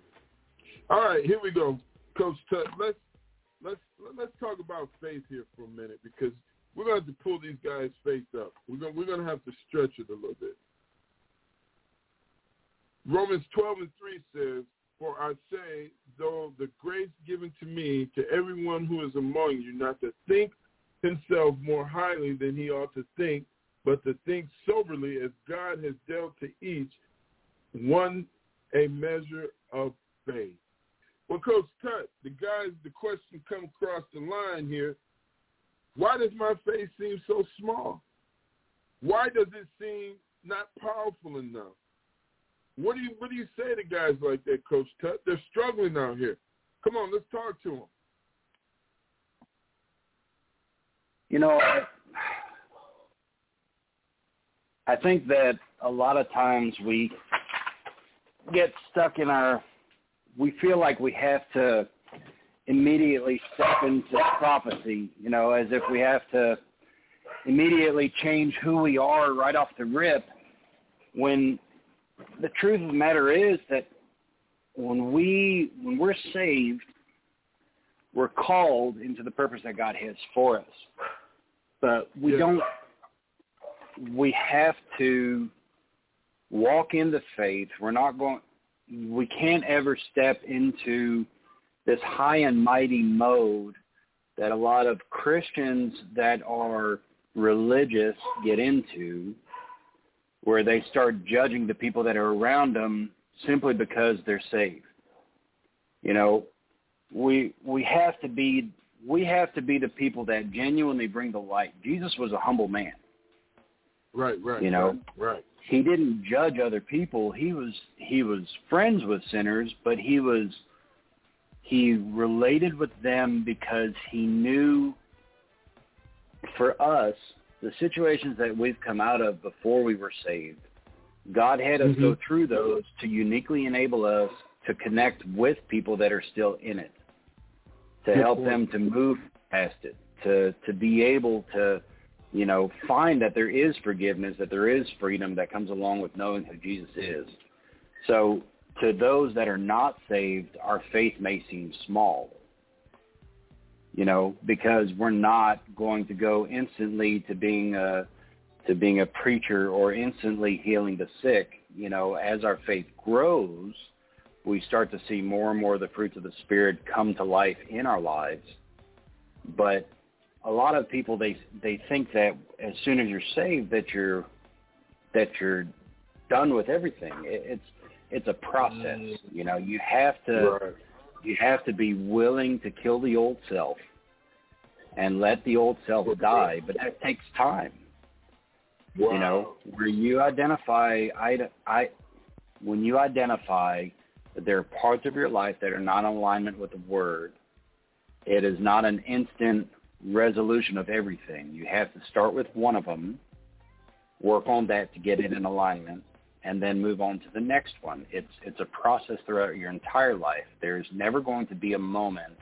Speaker 7: All right, here we go, Coach Tut. Let's let's let's talk about faith here for a minute because we're going to have to pull these guys' faith up. We're gonna we're going to have to stretch it a little bit. Romans 12 and 3 says, For I say, though the grace given to me, to everyone who is among you, not to think himself more highly than he ought to think, but to think soberly as God has dealt to each one a measure of faith. Well, Coach Tut, the guys, the question come across the line here. Why does my faith seem so small? Why does it seem not powerful enough? What do you what do you say to guys like that, Coach Tut? They're struggling out here. Come on, let's talk to them.
Speaker 8: You know, I think that a lot of times we get stuck in our we feel like we have to immediately step into prophecy, you know, as if we have to immediately change who we are right off the rip when the truth of the matter is that when we when we're saved we're called into the purpose that God has for us. But we yeah. don't we have to walk in the faith. We're not going we can't ever step into this high and mighty mode that a lot of Christians that are religious get into where they start judging the people that are around them simply because they're saved. You know, we we have to be we have to be the people that genuinely bring the light. Jesus was a humble man.
Speaker 7: Right, right.
Speaker 8: You know,
Speaker 7: right. right.
Speaker 8: He didn't judge other people. He was he was friends with sinners, but he was he related with them because he knew for us the situations that we've come out of before we were saved. God had us mm-hmm. go through those to uniquely enable us to connect with people that are still in it, to Good help point. them to move past it, to to be able to, you know, find that there is forgiveness, that there is freedom that comes along with knowing who Jesus is. So to those that are not saved, our faith may seem small you know, because we're not going to go instantly to being a to being a preacher or instantly healing the sick. You know, as our faith grows, we start to see more and more of the fruits of the spirit come to life in our lives. But a lot of people they they think that as soon as you're saved that you're that you're done with everything. It, it's it's a process. Mm. You know, you have to right you have to be willing to kill the old self and let the old self die, but that takes time. Wow. You know, where you identify, I, I, when you identify that there are parts of your life that are not in alignment with the Word, it is not an instant resolution of everything. You have to start with one of them, work on that to get it in alignment, and then move on to the next one. It's it's a process throughout your entire life. There's never going to be a moment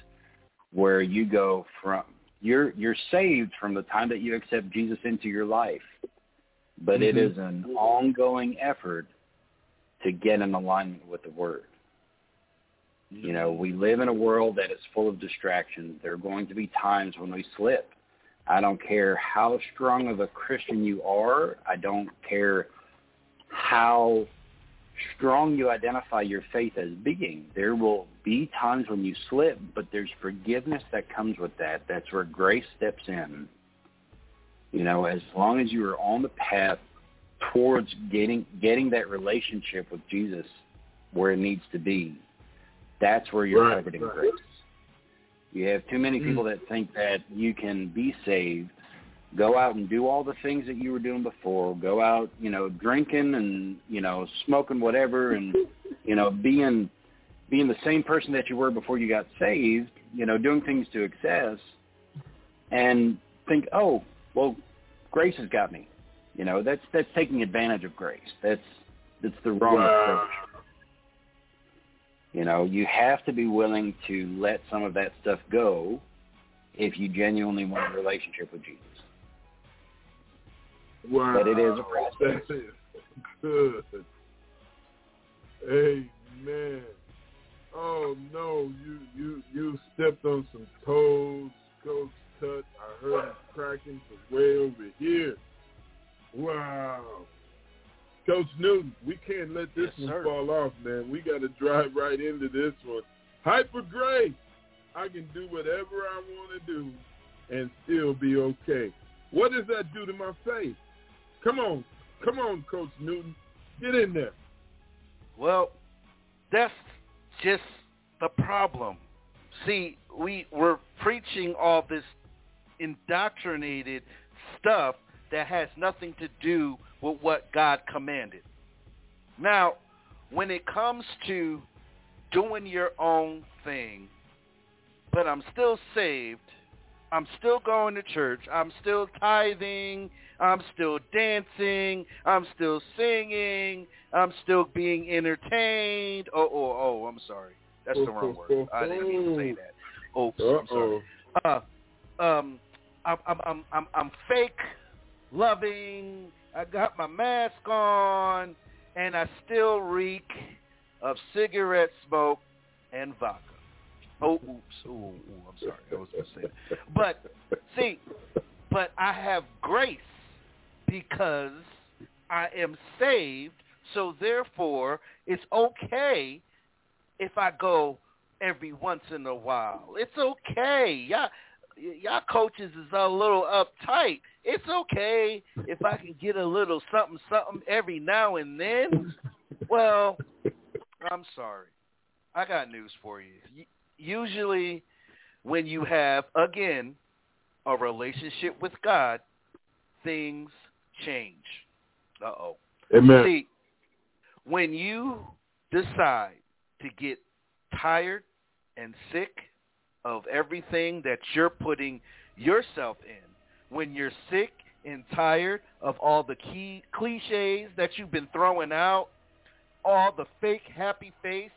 Speaker 8: where you go from you're you're saved from the time that you accept Jesus into your life. But mm-hmm. it is an ongoing effort to get in alignment with the word. You know, we live in a world that is full of distractions. There are going to be times when we slip. I don't care how strong of a Christian you are. I don't care how strong you identify your faith as being. There will be times when you slip, but there's forgiveness that comes with that. That's where grace steps in. You know, as long as you are on the path towards getting getting that relationship with Jesus where it needs to be, that's where you're
Speaker 7: right,
Speaker 8: covered in
Speaker 7: right.
Speaker 8: grace. You have too many people
Speaker 7: mm.
Speaker 8: that think that you can be saved go out and do all the things that you were doing before. Go out, you know, drinking and you know smoking whatever, and you know being being the same person that you were before you got saved. You know, doing things to excess, and think, oh, well, grace has got me. You know, that's that's taking advantage of grace. That's that's the wrong wow. approach. You know, you have to be willing to let some of that stuff go if you genuinely want a relationship with Jesus.
Speaker 7: Wow.
Speaker 8: But it is a process.
Speaker 7: That is good. Amen. Oh no, you you you stepped on some toes, Coach Tut. I heard it cracking from way over here. Wow. Coach Newton, we can't let this
Speaker 9: yes,
Speaker 7: one
Speaker 9: sir.
Speaker 7: fall off, man. We got to drive right into this one. Hyper grace. I can do whatever I want to do and still be okay. What does that do to my faith? Come on. Come on, Coach Newton. Get in there.
Speaker 9: Well, that's just the problem. See, we we're preaching all this indoctrinated stuff that has nothing to do with what God commanded. Now, when it comes to doing your own thing, but I'm still saved, I'm still going to church, I'm still tithing, I'm still dancing, I'm still singing, I'm still being entertained. Oh, oh, oh, I'm sorry. That's the wrong word. I didn't mean to say that. Oops, I'm sorry. Uh, um, I'm, I'm, I'm, I'm, I'm fake loving. I got my mask on, and I still reek of cigarette smoke and vodka. Oh, oops. Ooh, I'm sorry. I was say. But, see, but I have grace because I am saved, so therefore it's okay if I go every once in a while. It's okay. Y'all, y'all coaches is a little uptight. It's okay if I can get a little something, something every now and then. Well, I'm sorry. I got news for you. Usually when you have, again, a relationship with God, things change. Uh-oh.
Speaker 7: Amen.
Speaker 9: See, when you decide to get tired and sick of everything that you're putting yourself in, when you're sick and tired of all the key cliches that you've been throwing out, all the fake happy face,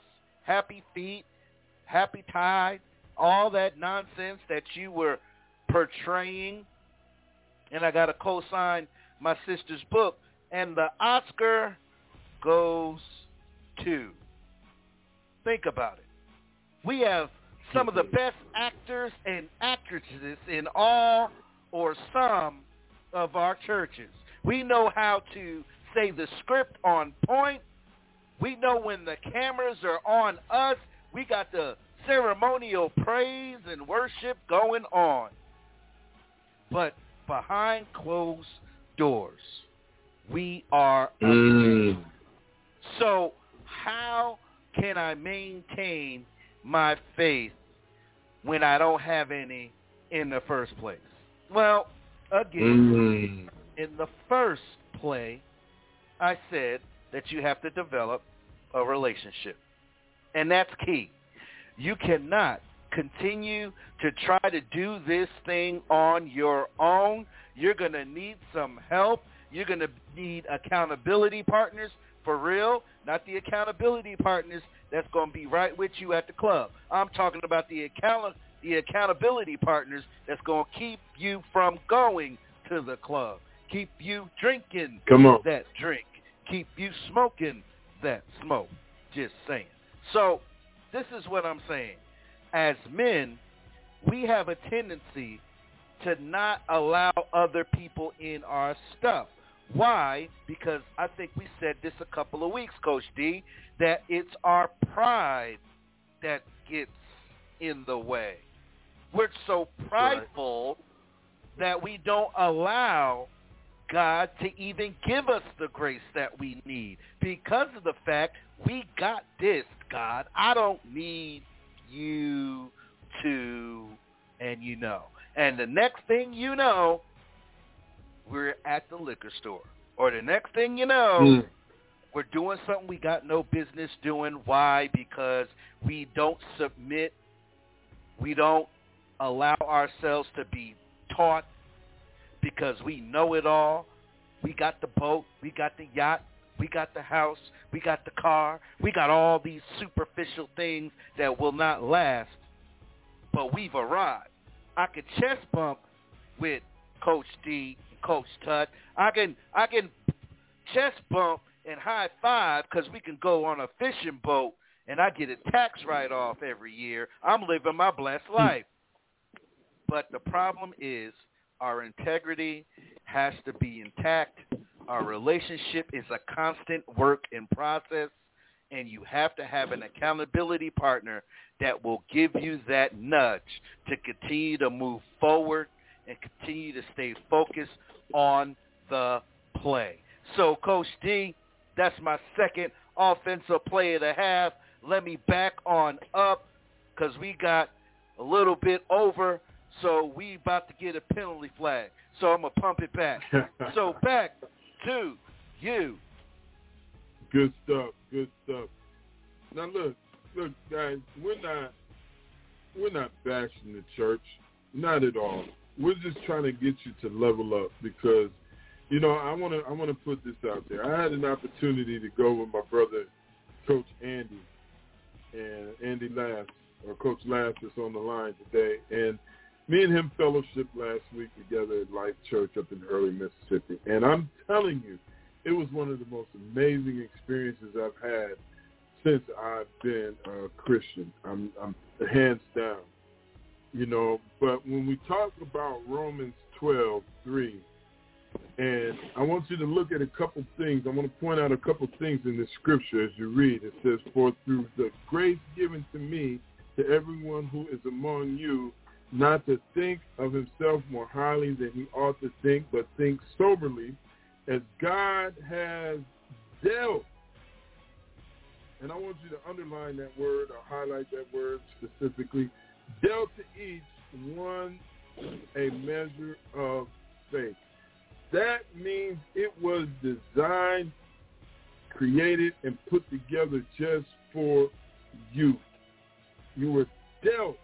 Speaker 9: happy feet, happy tide, all that nonsense that you were portraying, and I got to co-sign my sister's book, and the Oscar goes to. Think about it. We have some of the best actors and actresses in all or some of our churches. We know how to say the script on point. We know when the cameras are on us. We got the ceremonial praise and worship going on. But behind closed doors, we are mm. So how can I maintain my faith when I don't have any in the first place? Well, again, mm. in the first play, I said that you have to develop a relationship. And that's key. You cannot continue to try to do this thing on your own. You're going to need some help. You're going to need accountability partners for real, not the accountability partners that's going to be right with you at the club. I'm talking about the account the accountability partners that's going to keep you from going to the club, keep you drinking
Speaker 7: Come on.
Speaker 9: that drink, keep you smoking that smoke. Just saying. So this is what I'm saying. As men, we have a tendency to not allow other people in our stuff. Why? Because I think we said this a couple of weeks, Coach D, that it's our pride that gets in the way. We're so prideful right. that we don't allow God to even give us the grace that we need because of the fact we got this, God. I don't need you to, and you know. And the next thing you know, we're at the liquor store. Or the next thing you know, mm. we're doing something we got no business doing. Why? Because we don't submit. We don't allow ourselves to be taught because we know it all. We got the boat. We got the yacht. We got the house. We got the car. We got all these superficial things that will not last. But we've arrived. I could chest bump with Coach D and Coach Tut. I can I can chest bump and high five because we can go on a fishing boat and I get a tax write-off every year. I'm living my blessed hmm. life. But the problem is our integrity has to be intact. Our relationship is a constant work in process, and you have to have an accountability partner that will give you that nudge to continue to move forward and continue to stay focused on the play. So, Coach D, that's my second offensive play of the half. Let me back on up because we got a little bit over, so we about to get a penalty flag. So I'm going to pump it back. so back to you.
Speaker 7: Good stuff. Good stuff. Now look, look, guys, we're not we're not bashing the church, not at all. We're just trying to get you to level up because, you know, I want to I want to put this out there. I had an opportunity to go with my brother, Coach Andy, and Andy Lance, or Coach Lance is on the line today, and me and him fellowship last week together at Life Church up in early Mississippi, and I'm telling you, it was one of the most amazing experiences I've had since I've been a Christian. I'm, I'm hands down, you know. But when we talk about Romans 12, 3, and I want you to look at a couple things. I want to point out a couple things in the scripture as you read. It says, For through the grace given to me, to everyone who is among you, not to think of himself more highly than he ought to think, but think soberly, as God has dealt. And I want you to underline that word or highlight that word specifically. Dealt to each one a measure of faith. That means it was designed, created, and put together just for you. You were dealt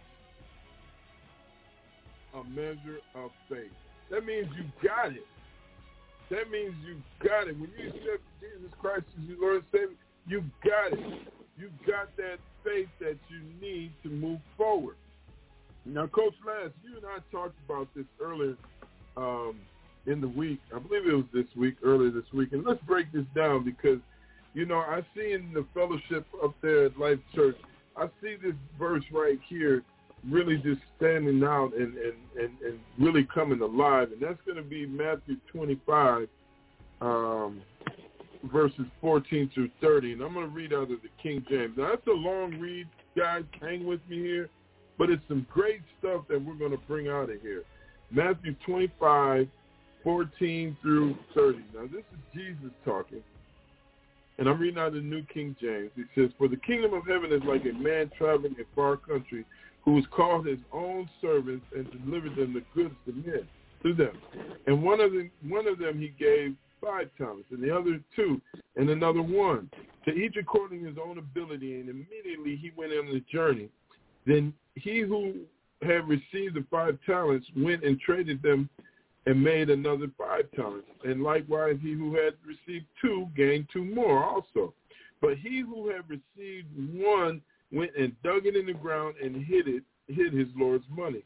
Speaker 7: a measure of faith. That means you got it. That means you got it. When you accept Jesus Christ as your Lord and Savior, you got it. You got that faith that you need to move forward. Now, Coach Lance, you and I talked about this earlier um, in the week. I believe it was this week, earlier this week. And let's break this down because, you know, I see in the fellowship up there at Life Church, I see this verse right here really just standing out and, and, and, and really coming alive. And that's going to be Matthew 25, um, verses 14 through 30. And I'm going to read out of the King James. Now, that's a long read, guys. Hang with me here. But it's some great stuff that we're going to bring out of here. Matthew 25, 14 through 30. Now, this is Jesus talking. And I'm reading out of the New King James. He says, For the kingdom of heaven is like a man traveling in far country who was called his own servants and delivered them the goods to men to them. And one of them one of them he gave five talents, and the other two, and another one, to each according to his own ability. And immediately he went on the journey. Then he who had received the five talents went and traded them and made another five talents. And likewise he who had received two gained two more also. But he who had received one went and dug it in the ground and hid it, hid his Lord's money.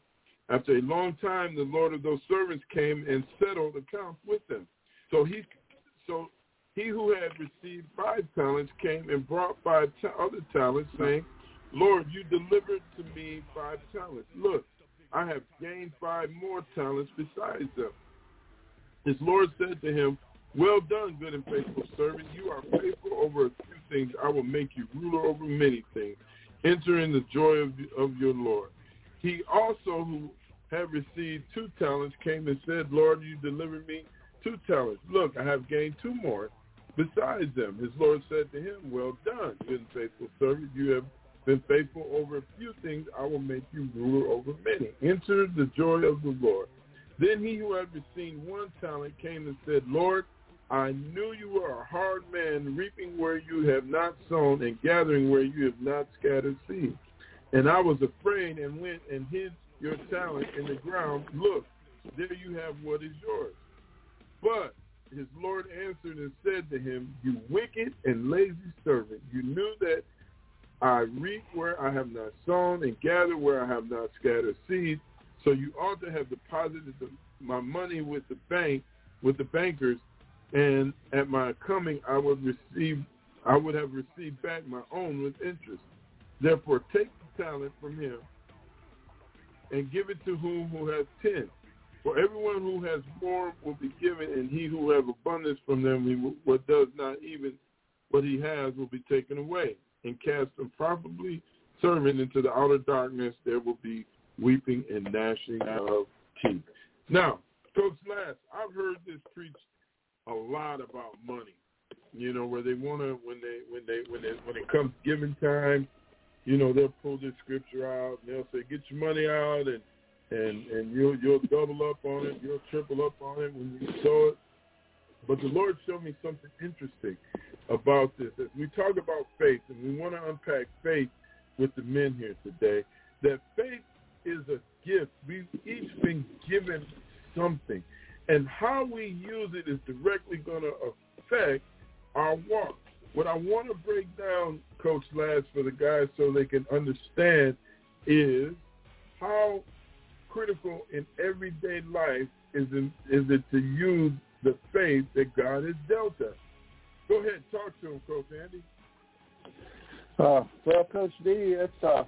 Speaker 7: After a long time, the Lord of those servants came and settled accounts with them. So he, so he who had received five talents came and brought five ta- other talents, saying, Lord, you delivered to me five talents. Look, I have gained five more talents besides them. His Lord said to him, Well done, good and faithful servant. You are faithful over a few things. I will make you ruler over many things. Enter in the joy of, of your Lord. He also, who had received two talents, came and said, Lord, you delivered me two talents. Look, I have gained two more besides them. His Lord said to him, Well done, good and faithful servant. You have been faithful over a few things. I will make you ruler over many. Enter the joy of the Lord. Then he who had received one talent came and said, Lord, I knew you were a hard man, reaping where you have not sown and gathering where you have not scattered seed. And I was afraid and went and hid your talent in the ground. Look, there you have what is yours. But his Lord answered and said to him, You wicked and lazy servant, you knew that I reap where I have not sown and gather where I have not scattered seed. So you ought to have deposited the, my money with the bank, with the bankers, and at my coming I would receive, I would have received back my own with interest. Therefore, take the talent from him and give it to whom who has ten. For everyone who has more will be given, and he who has abundance from them, he what does not even what he has will be taken away. And cast unprofitably servant into the outer darkness. There will be weeping and gnashing of teeth. Now, Coach Lance, I've heard this preached a lot about money. You know, where they want to when they when they when they when it comes giving time, you know, they'll pull this scripture out and they'll say, "Get your money out and and and you'll you'll double up on it, you'll triple up on it when you sow it." But the Lord showed me something interesting. about this. As we talk about faith, and we want to unpack faith with the men here today, that faith is a gift. We've each been given something. And how we use it is directly going to affect our walk. What I want to break down, Coach Lance, for the guys so they can understand is how critical in everyday life is, is it to use the faith that God has dealt us. Go ahead, and talk to him, Coach Andy.
Speaker 10: Uh, well, Coach D, it's uh,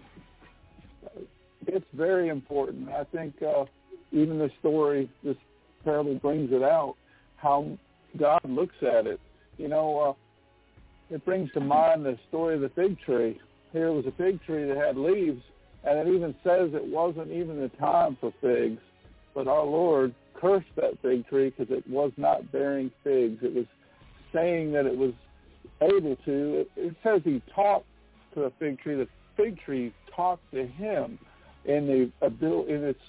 Speaker 10: it's very important. I think uh, even the story, this parable brings it out, how God looks at it. You know, uh, it brings to mind the story of the fig tree. Here was a fig tree that had leaves, and it even says it wasn't even the time for figs, but our Lord cursed that fig tree because it was not bearing figs. It was saying that it was able to. It, says he talked to the fig tree. The fig tree talked to him in the ability in its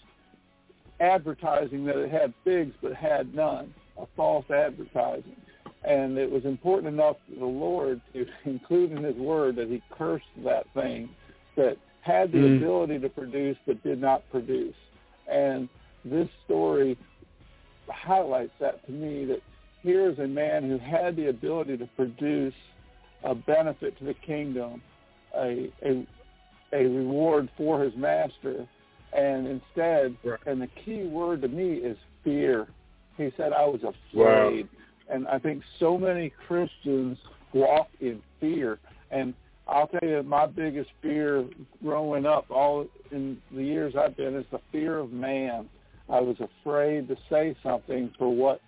Speaker 10: advertising that it had figs but had none, a false advertising. And it was important enough to the Lord to include in his word that he cursed that thing that had the mm. ability to produce but did not produce. And this story highlights that to me that here is a man who had the ability to produce a benefit to the kingdom, a, a, a reward for his master, and instead, right. and the key word to me is fear. He said, I was afraid. Wow. And I think so many Christians walk in fear. And I'll tell you, my biggest fear growing up, all in the years I've been, is the fear of man. I was afraid to say something for what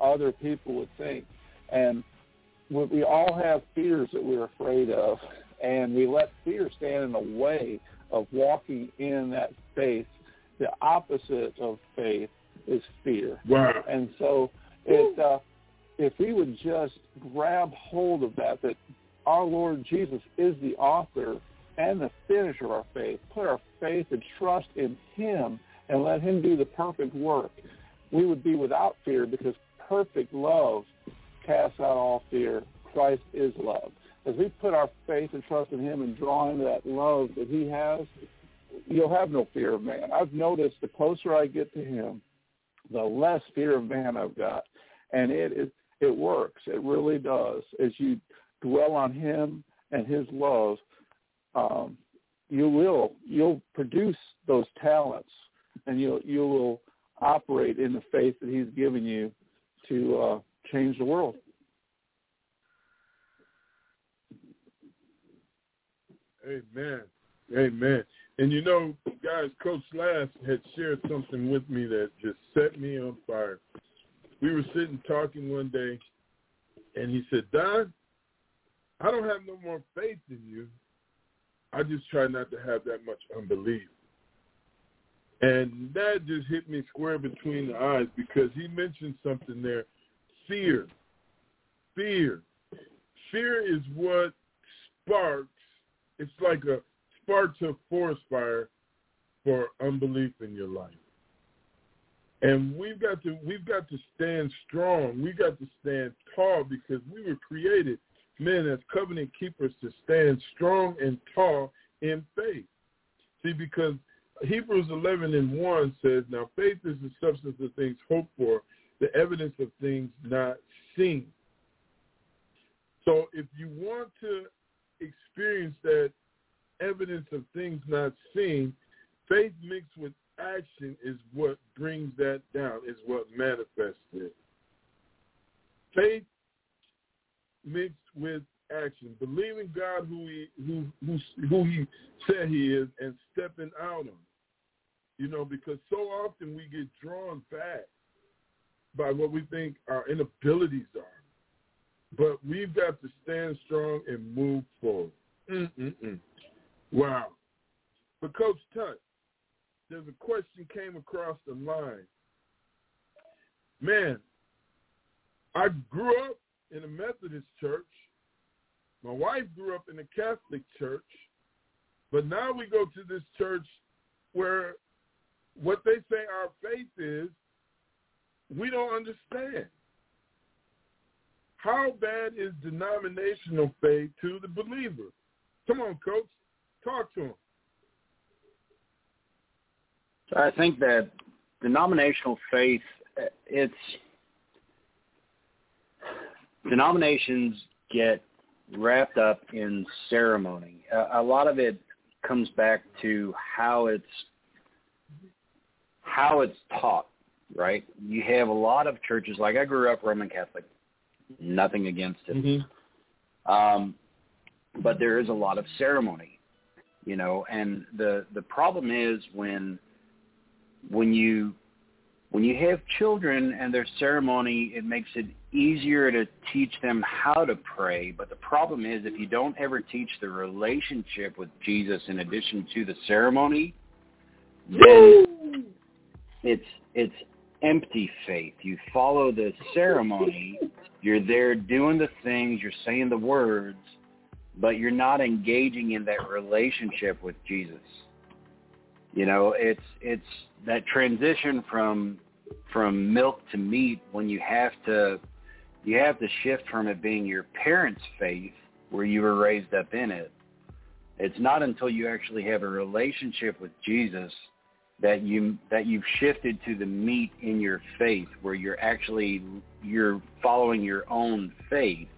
Speaker 10: other people would think. And we all have fears that we're afraid of, and we let fear stand in the way of walking in that faith. The opposite of faith is fear.
Speaker 7: Wow.
Speaker 10: And so it, uh, if we would just grab hold of that, that our Lord Jesus is the author and the finisher of our faith, put our faith and trust in him and let him do the perfect work, we would be without fear because perfect love casts out all fear. Christ is love. As we put our faith and trust in him and draw into that love that he has, you'll have no fear of man. I've noticed the closer I get to him, the less fear of man I've got. And it is it works. It really does. As you dwell on him and his love, um, you will you'll produce those talents and you you will operate in the faith that he's given you to uh, change the world.
Speaker 7: Amen. Amen. And you know, guys, Coach Lance had shared something with me that just set me on fire. We were sitting talking one day, and he said, Don, I don't have no more faith in you. I just try not to have that much unbelief. And that just hit me square between the eyes because he mentioned something there. Fear. Fear. Fear is what sparks, it's like a sparks a forest fire for unbelief in your life. And we've got to we've got to stand strong. We got to stand tall because we were created, men as covenant keepers, to stand strong and tall in faith. See, because Hebrews 11 and 1 says, Now faith is the substance of things hoped for, the evidence of things not seen. So if you want to experience that evidence of things not seen, faith mixed with action is what brings that down, is what manifests it. Faith mixed with action, believing God who he who who who he said he is, and stepping out on. You know, because so often we get drawn back by what we think our inabilities are. But we've got to stand strong and move forward. Mm-mm-mm. Wow. But Coach Tut, there's a question came across the line. Man, I grew up in a Methodist church. My wife grew up in a Catholic church. But now we go to this church where what they say our faith is, we don't understand. How bad is denominational faith to the believer? Come on, coach. Talk to him.
Speaker 8: I think that denominational faith, it's denominations get wrapped up in ceremony. A, a lot of it comes back to how it's how it's taught, right? You have a lot of churches like I grew up Roman Catholic, nothing against it.
Speaker 7: Mm-hmm.
Speaker 8: Um, but there is a lot of ceremony, you know, and the the problem is when when you when you have children and their ceremony, it makes it easier to teach them how to pray. But the problem is if you don't ever teach the relationship with Jesus in addition to the ceremony, then it's it's empty faith. You follow the ceremony, you're there doing the things, you're saying the words, but you're not engaging in that relationship with Jesus. You know, it's it's that transition from from milk to meat when you have to you have to shift from it being your parents' faith where you were raised up in it. It's not until you actually have a relationship with Jesus that you that you've shifted to the meat in your faith where you're actually you're following your own faith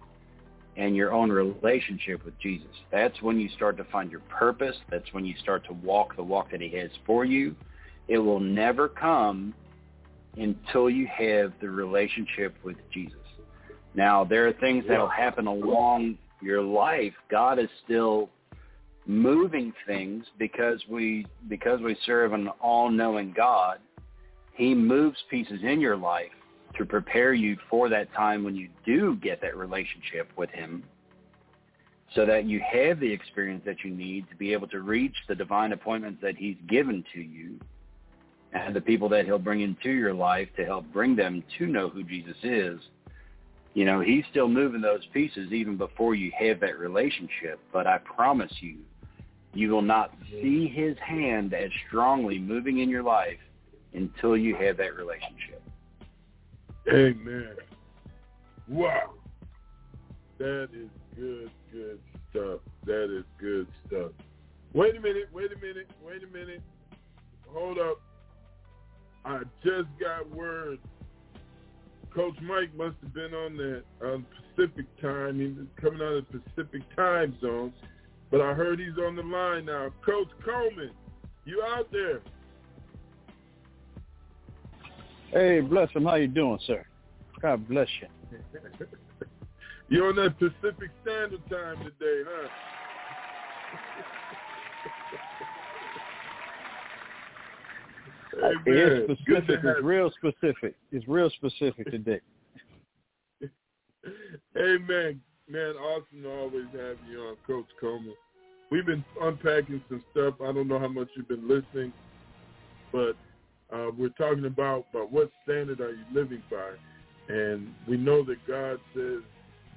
Speaker 8: and your own relationship with Jesus. That's when you start to find your purpose. That's when you start to walk the walk that he has for you. It will never come until you have the relationship with Jesus. Now, there are things that will happen along your life. God is still moving things because we because we serve an all-knowing God. He moves pieces in your life to prepare you for that time when you do get that relationship with him so that you have the experience that you need to be able to reach the divine appointments that he's given to you and the people that he'll bring into your life to help bring them to know who Jesus is. You know, he's still moving those pieces even before you have that relationship. But I promise you, you will not see his hand as strongly moving in your life until you have that relationship.
Speaker 7: Amen. Wow. That is good, good stuff. That is good stuff. Wait a minute, wait a minute, wait a minute. Hold up. I just got word. Coach Mike must have been on that on Pacific time. He's coming out of the Pacific time zone. But I heard he's on the line now. Coach Coleman, you out there?
Speaker 10: Hey, bless him. How you doing, sir? God bless you.
Speaker 7: You're on that Pacific Standard Time today, huh?
Speaker 10: Hey, it's specific. It's real specific. It's real specific today.
Speaker 7: Amen. Man, awesome to always have you on, Coach Coleman. We've been unpacking some stuff. I don't know how much you've been listening, but uh, we're talking about, about what standard are you living by. And we know that God says,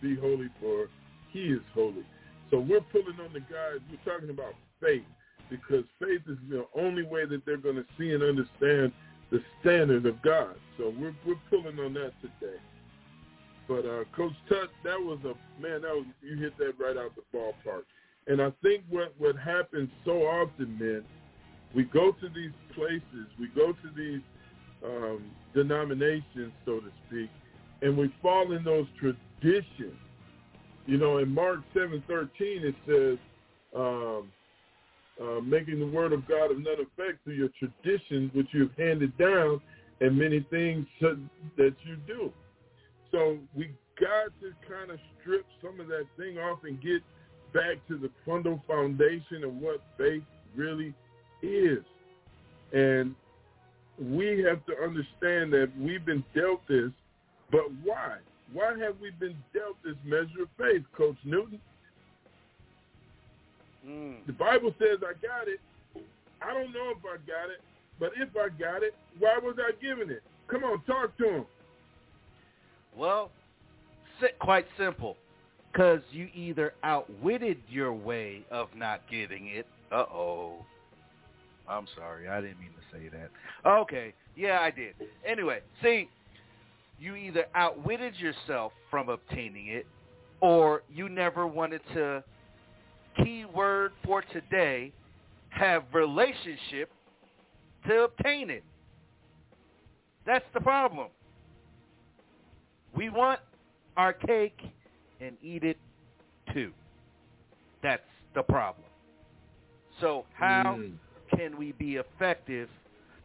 Speaker 7: be holy for he is holy. So we're pulling on the guys. We're talking about faith because faith is the only way that they're going to see and understand the standard of God. So we're we're pulling on that today. But uh, Coach Tut, that was a man. That was you hit that right out the ballpark. And I think what what happens so often, man, we go to these places, we go to these um, denominations, so to speak, and we fall in those traditions. You know, in Mark seven thirteen, it says. Um, uh, making the word of God of none effect through your traditions, which you've handed down, and many things that you do. So we got to kind of strip some of that thing off and get back to the fundamental foundation of what faith really is. And we have to understand that we've been dealt this, but why? Why have we been dealt this measure of faith, Coach Newton?
Speaker 9: Mm.
Speaker 7: The Bible says I got it. I don't know if I got it, but if I got it, why was I given it? Come on, talk to him.
Speaker 9: Well, quite simple. Because you either outwitted your way of not getting it. Uh-oh. I'm sorry. I didn't mean to say that. Okay. Yeah, I did. Anyway, see, you either outwitted yourself from obtaining it or you never wanted to keyword for today have relationship to obtain it. That's the problem. We want our cake and eat it too. That's the problem. So how mm. can we be effective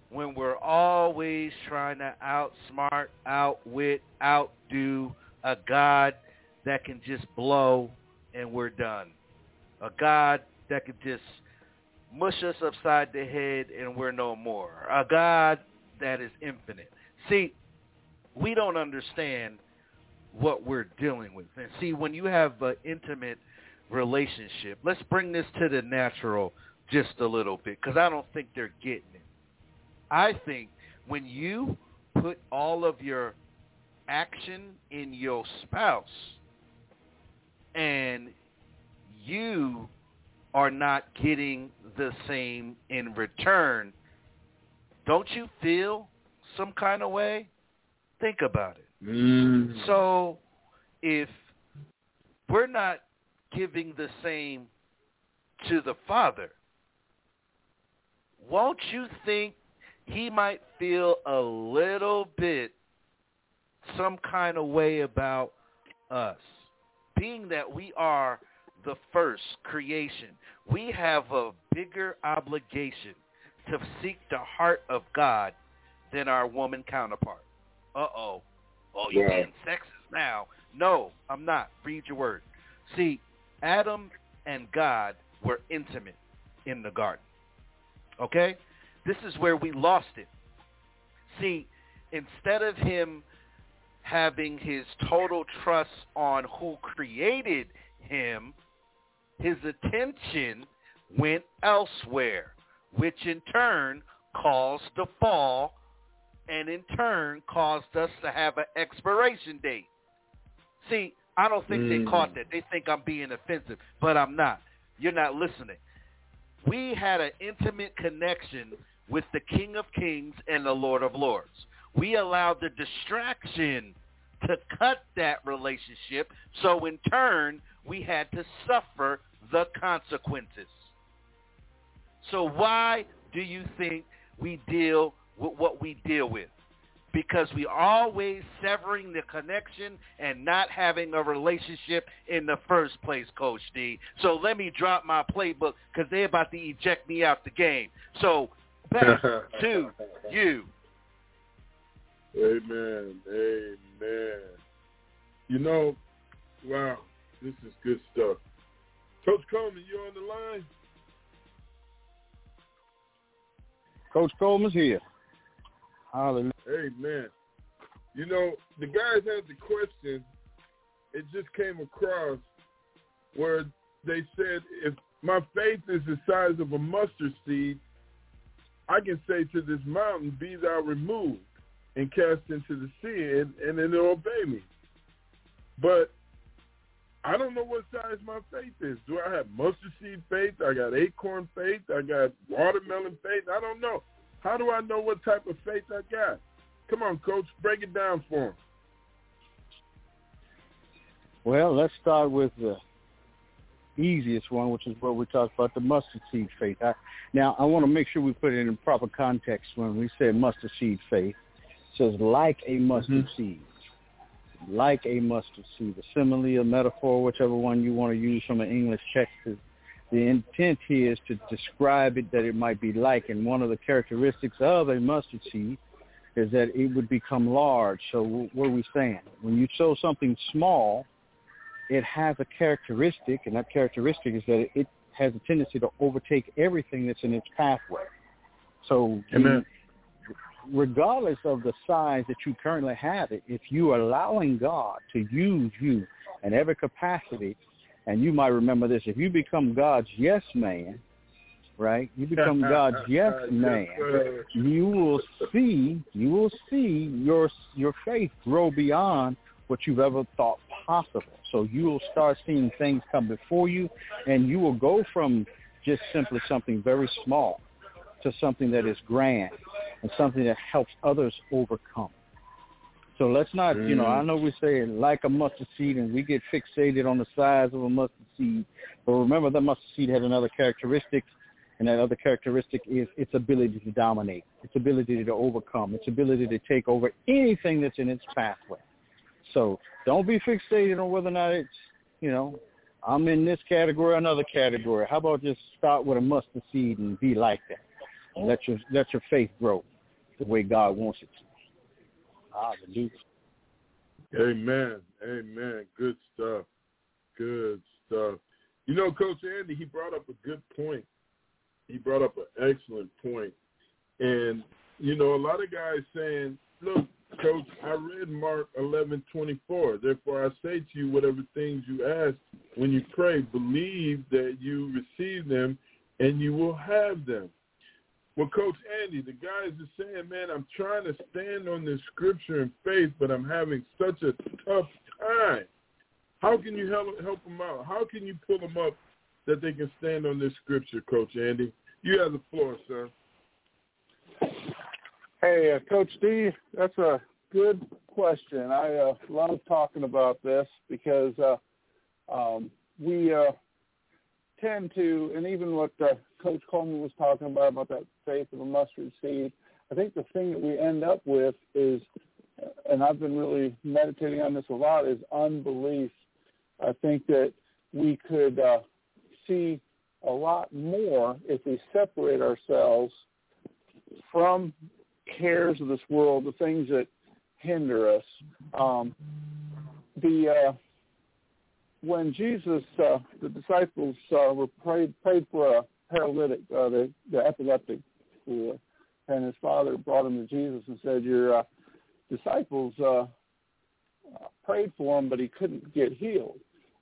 Speaker 9: when we're always trying to outsmart, outwit, outdo a God that can just blow and we're done? A God that can just mush us upside the head and we're no more. A God that is infinite. See, we don't understand what we're dealing with. And see, when you have an intimate relationship, let's bring this to the natural just a little bit because I don't think they're getting it. I think when you put all of your action in your spouse and you are not getting the same in return, don't you feel some kind of way? Think about it.
Speaker 7: Mm.
Speaker 9: So if we're not giving the same to the Father, won't you think he might feel a little bit some kind of way about us? Being that we are the first creation, we have a bigger obligation to seek the heart of God than our woman counterpart. Uh-oh. Oh, you're yeah. being sexist now. No, I'm not. Read your word. See, Adam and God were intimate in the garden. Okay? This is where we lost it. See, instead of him having his total trust on who created him, his attention went elsewhere, which in turn caused the fall and in turn caused us to have an expiration date. See, I don't think mm. they caught that. They think I'm being offensive, but I'm not. You're not listening. We had an intimate connection with the King of Kings and the Lord of Lords. We allowed the distraction to cut that relationship, so in turn, we had to suffer the consequences. So why do you think we deal with what we deal with? Because we always severing the connection and not having a relationship in the first place, Coach D. So let me drop my playbook because they're about to eject me out the game. So back to you.
Speaker 7: Amen. Amen. You know, wow, this is good stuff. Coach Coleman, you on the line?
Speaker 11: Coach Coleman's here. Hallelujah.
Speaker 7: Amen. You know, the guys had the question. It just came across where they said, if my faith is the size of a mustard seed, I can say to this mountain, be thou removed and cast into the sea, and, and it'll obey me. But I don't know what size my faith is. Do I have mustard seed faith? I got acorn faith. I got watermelon faith. I don't know. How do I know what type of faith I got? Come on, coach, break it down for him.
Speaker 11: Well, let's start with the easiest one, which is what we talked about, the mustard seed faith. I, now, I want to make sure we put it in proper context when we say mustard seed faith. It says like a mustard mm-hmm. seed like a mustard seed, a simile, a metaphor, whichever one you want to use from an English text. The intent here is to describe it that it might be like, and one of the characteristics of a mustard seed is that it would become large. So what are we saying? When you sow something small, it has a characteristic, and that characteristic is that it has a tendency to overtake everything that's in its pathway. So
Speaker 7: Amen
Speaker 11: regardless of the size that you currently have it, if you are allowing God to use you in every capacity, and you might remember this, if you become God's yes man, right? You become God's yes man. You will see, you will see your your faith grow beyond what you've ever thought possible. So you will start seeing things come before you, and you will go from just simply something very small to something that is grand and something that helps others overcome.
Speaker 10: So let's not, you know, I
Speaker 7: Mm.
Speaker 10: know we say like a mustard seed, and we get fixated on the size of a mustard seed. But remember, that mustard seed has another characteristic, and that other characteristic is its ability to dominate, its ability to overcome, its ability to take over anything that's in its pathway. So don't be fixated on whether or not it's, you know, I'm in this category or another category. How about just start with a mustard seed and be like that? And Let your let your faith grow the way God wants it to. Hallelujah.
Speaker 7: Amen. Amen. Good stuff. Good stuff. You know, Coach Andy, he brought up a good point. He brought up an excellent point. And, you know, a lot of guys saying, look, Coach, I read Mark eleven twenty four. Therefore I say to you, whatever things you ask when you pray, believe that you receive them and you will have them. Well, Coach Andy, the guys are saying, man, I'm trying to stand on this scripture and faith, but I'm having such a tough time. How can you help help them out? How can you pull them up that they can stand on this scripture, Coach Andy? You have the floor, sir.
Speaker 10: Hey, uh, Coach D, that's a good question. I uh, love talking about this because uh, um, we uh, tend to, and even what uh, Coach Coleman was talking about, about that faith of a mustard seed, I think the thing that we end up with is, and I've been really meditating on this a lot, is unbelief. I think that we could uh, see a lot more if we separate ourselves from cares of this world, the things that hinder us. Um, the uh, when Jesus, uh, the disciples uh, were prayed prayed for a paralytic, uh, the the epileptic, boy, and his father brought him to Jesus and said, "Your uh, disciples uh, prayed for him, but he couldn't get healed."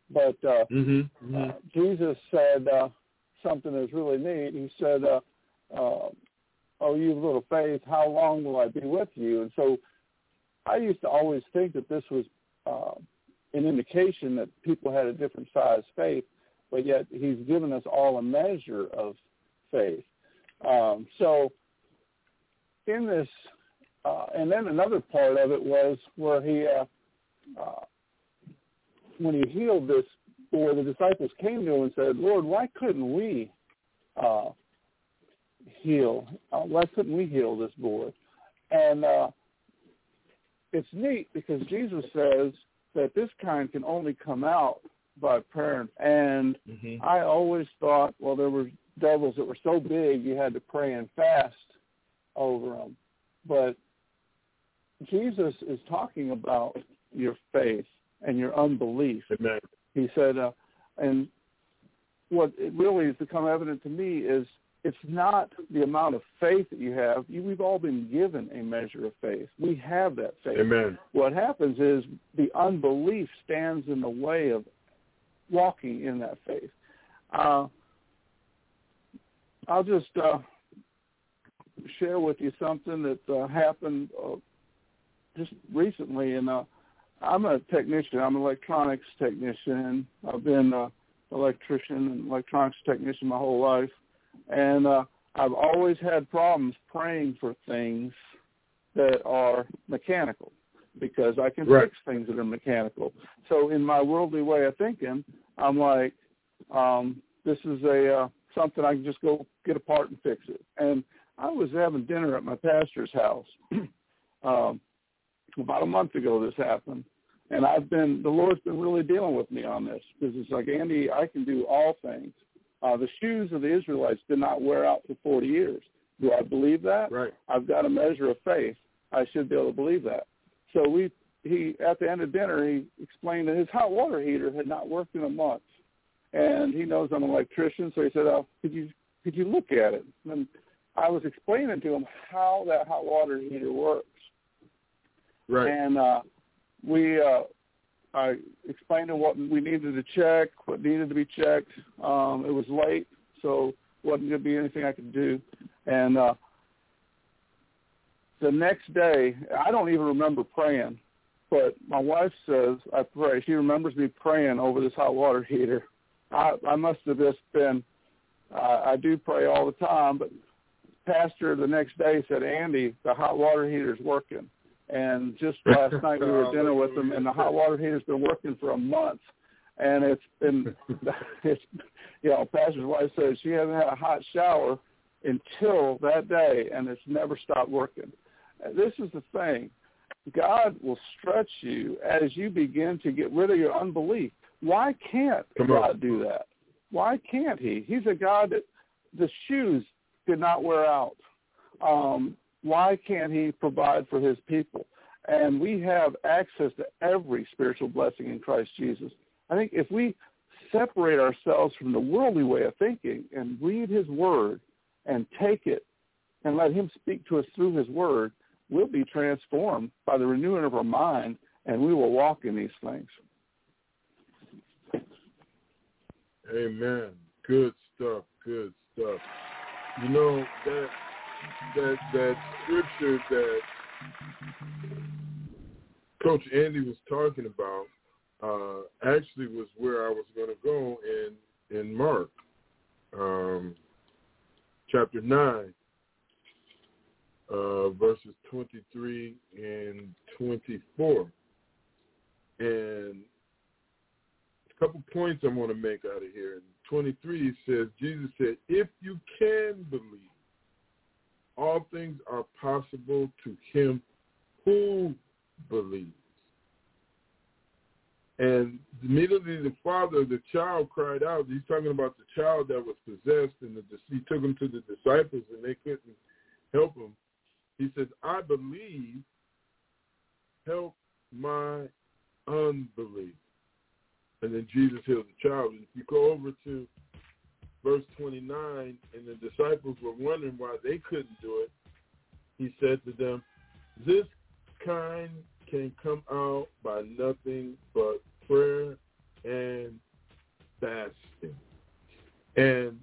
Speaker 10: But uh,
Speaker 7: Mm-hmm.
Speaker 10: uh, Jesus said uh, something that's really neat. He said, uh, uh, "Oh, you little faith. How long will I be with you?" And so, I used to always think that this was uh, an indication that people had a different size faith, but yet He's given us all a measure of faith. Um, so, in this, uh, and then another part of it was where He. Uh, uh, when he healed this boy, the disciples came to him and said, Lord, why couldn't we uh, heal? Uh, why couldn't we heal this boy? And uh, it's neat because Jesus says that this kind can only come out by prayer. And
Speaker 7: Mm-hmm.
Speaker 10: I always thought, well, there were devils that were so big you had to pray and fast over them. But Jesus is talking about your faith and your unbelief.
Speaker 7: Amen.
Speaker 10: He said, uh, and what it really has become evident to me is it's not the amount of faith that you have. You, we've all been given a measure of faith. We have that faith.
Speaker 7: Amen.
Speaker 10: What happens is the unbelief stands in the way of walking in that faith. Uh, I'll just uh, share with you something that uh, happened uh, just recently, and uh, I'm a technician. I'm an electronics technician. I've been an electrician and electronics technician my whole life, and uh, I've always had problems praying for things that are mechanical because I can
Speaker 7: Right.
Speaker 10: fix things that are mechanical. So in my worldly way of thinking, I'm like, um, this is a uh, something I can just go get apart and fix it. And I was having dinner at my pastor's house. um, about a month ago this happened. And I've been, the Lord's been really dealing with me on this because it's like, Andy, I can do all things. Uh, the shoes of the Israelites did not wear out for 40 years. Do I believe that?
Speaker 7: Right.
Speaker 10: I've got a measure of faith. I should be able to believe that. So we, he, at the end of dinner, he explained that his hot water heater had not worked in a month. And he knows I'm an electrician, so he said, oh, could you, could you look at it? And I was explaining to him how that hot water heater works.
Speaker 7: Right.
Speaker 10: And uh, we, uh, I explained to him what we needed to check, what needed to be checked. Um, it was late, so wasn't going to be anything I could do. And uh, the next day, I don't even remember praying, but my wife says I pray. She remembers me praying over this hot water heater. I, I must have just been. Uh, I do pray all the time, but pastor the next day said, "Andy, the hot water heater's working." And just last night we were dinner with them, and the hot water heater's been working for a month, and it's been, it's, you know, Pastor's wife says she hasn't had a hot shower until that day, and it's never stopped working. This is the thing. God will stretch you as you begin to get rid of your unbelief. Why can't God do that? Why can't he? He's a God that the shoes did not wear out. Um, why can't he provide for his people? And we have access to every spiritual blessing in Christ Jesus. I think if we separate ourselves from the worldly way of thinking and read his word and take it and let him speak to us through his word, we'll be transformed by the renewing of our mind and we will walk in these things.
Speaker 7: Amen. Good stuff. Good stuff. You know that that that scripture that Coach Andy was talking about uh, actually was where I was going to go in in Mark, um, chapter nine, uh, verses twenty three and twenty four, and a couple points I want to make out of here. In 23 says, Jesus said, if you can believe, all things are possible to him who believes. And immediately the father the child cried out. He's talking about the child that was possessed, and the, he took him to the disciples, and they couldn't help him. He says, I believe, help my unbelief. And then Jesus heals the child. And if you go over to verse 29, and the disciples were wondering why they couldn't do it, he said to them, this kind can come out by nothing but prayer and fasting. And,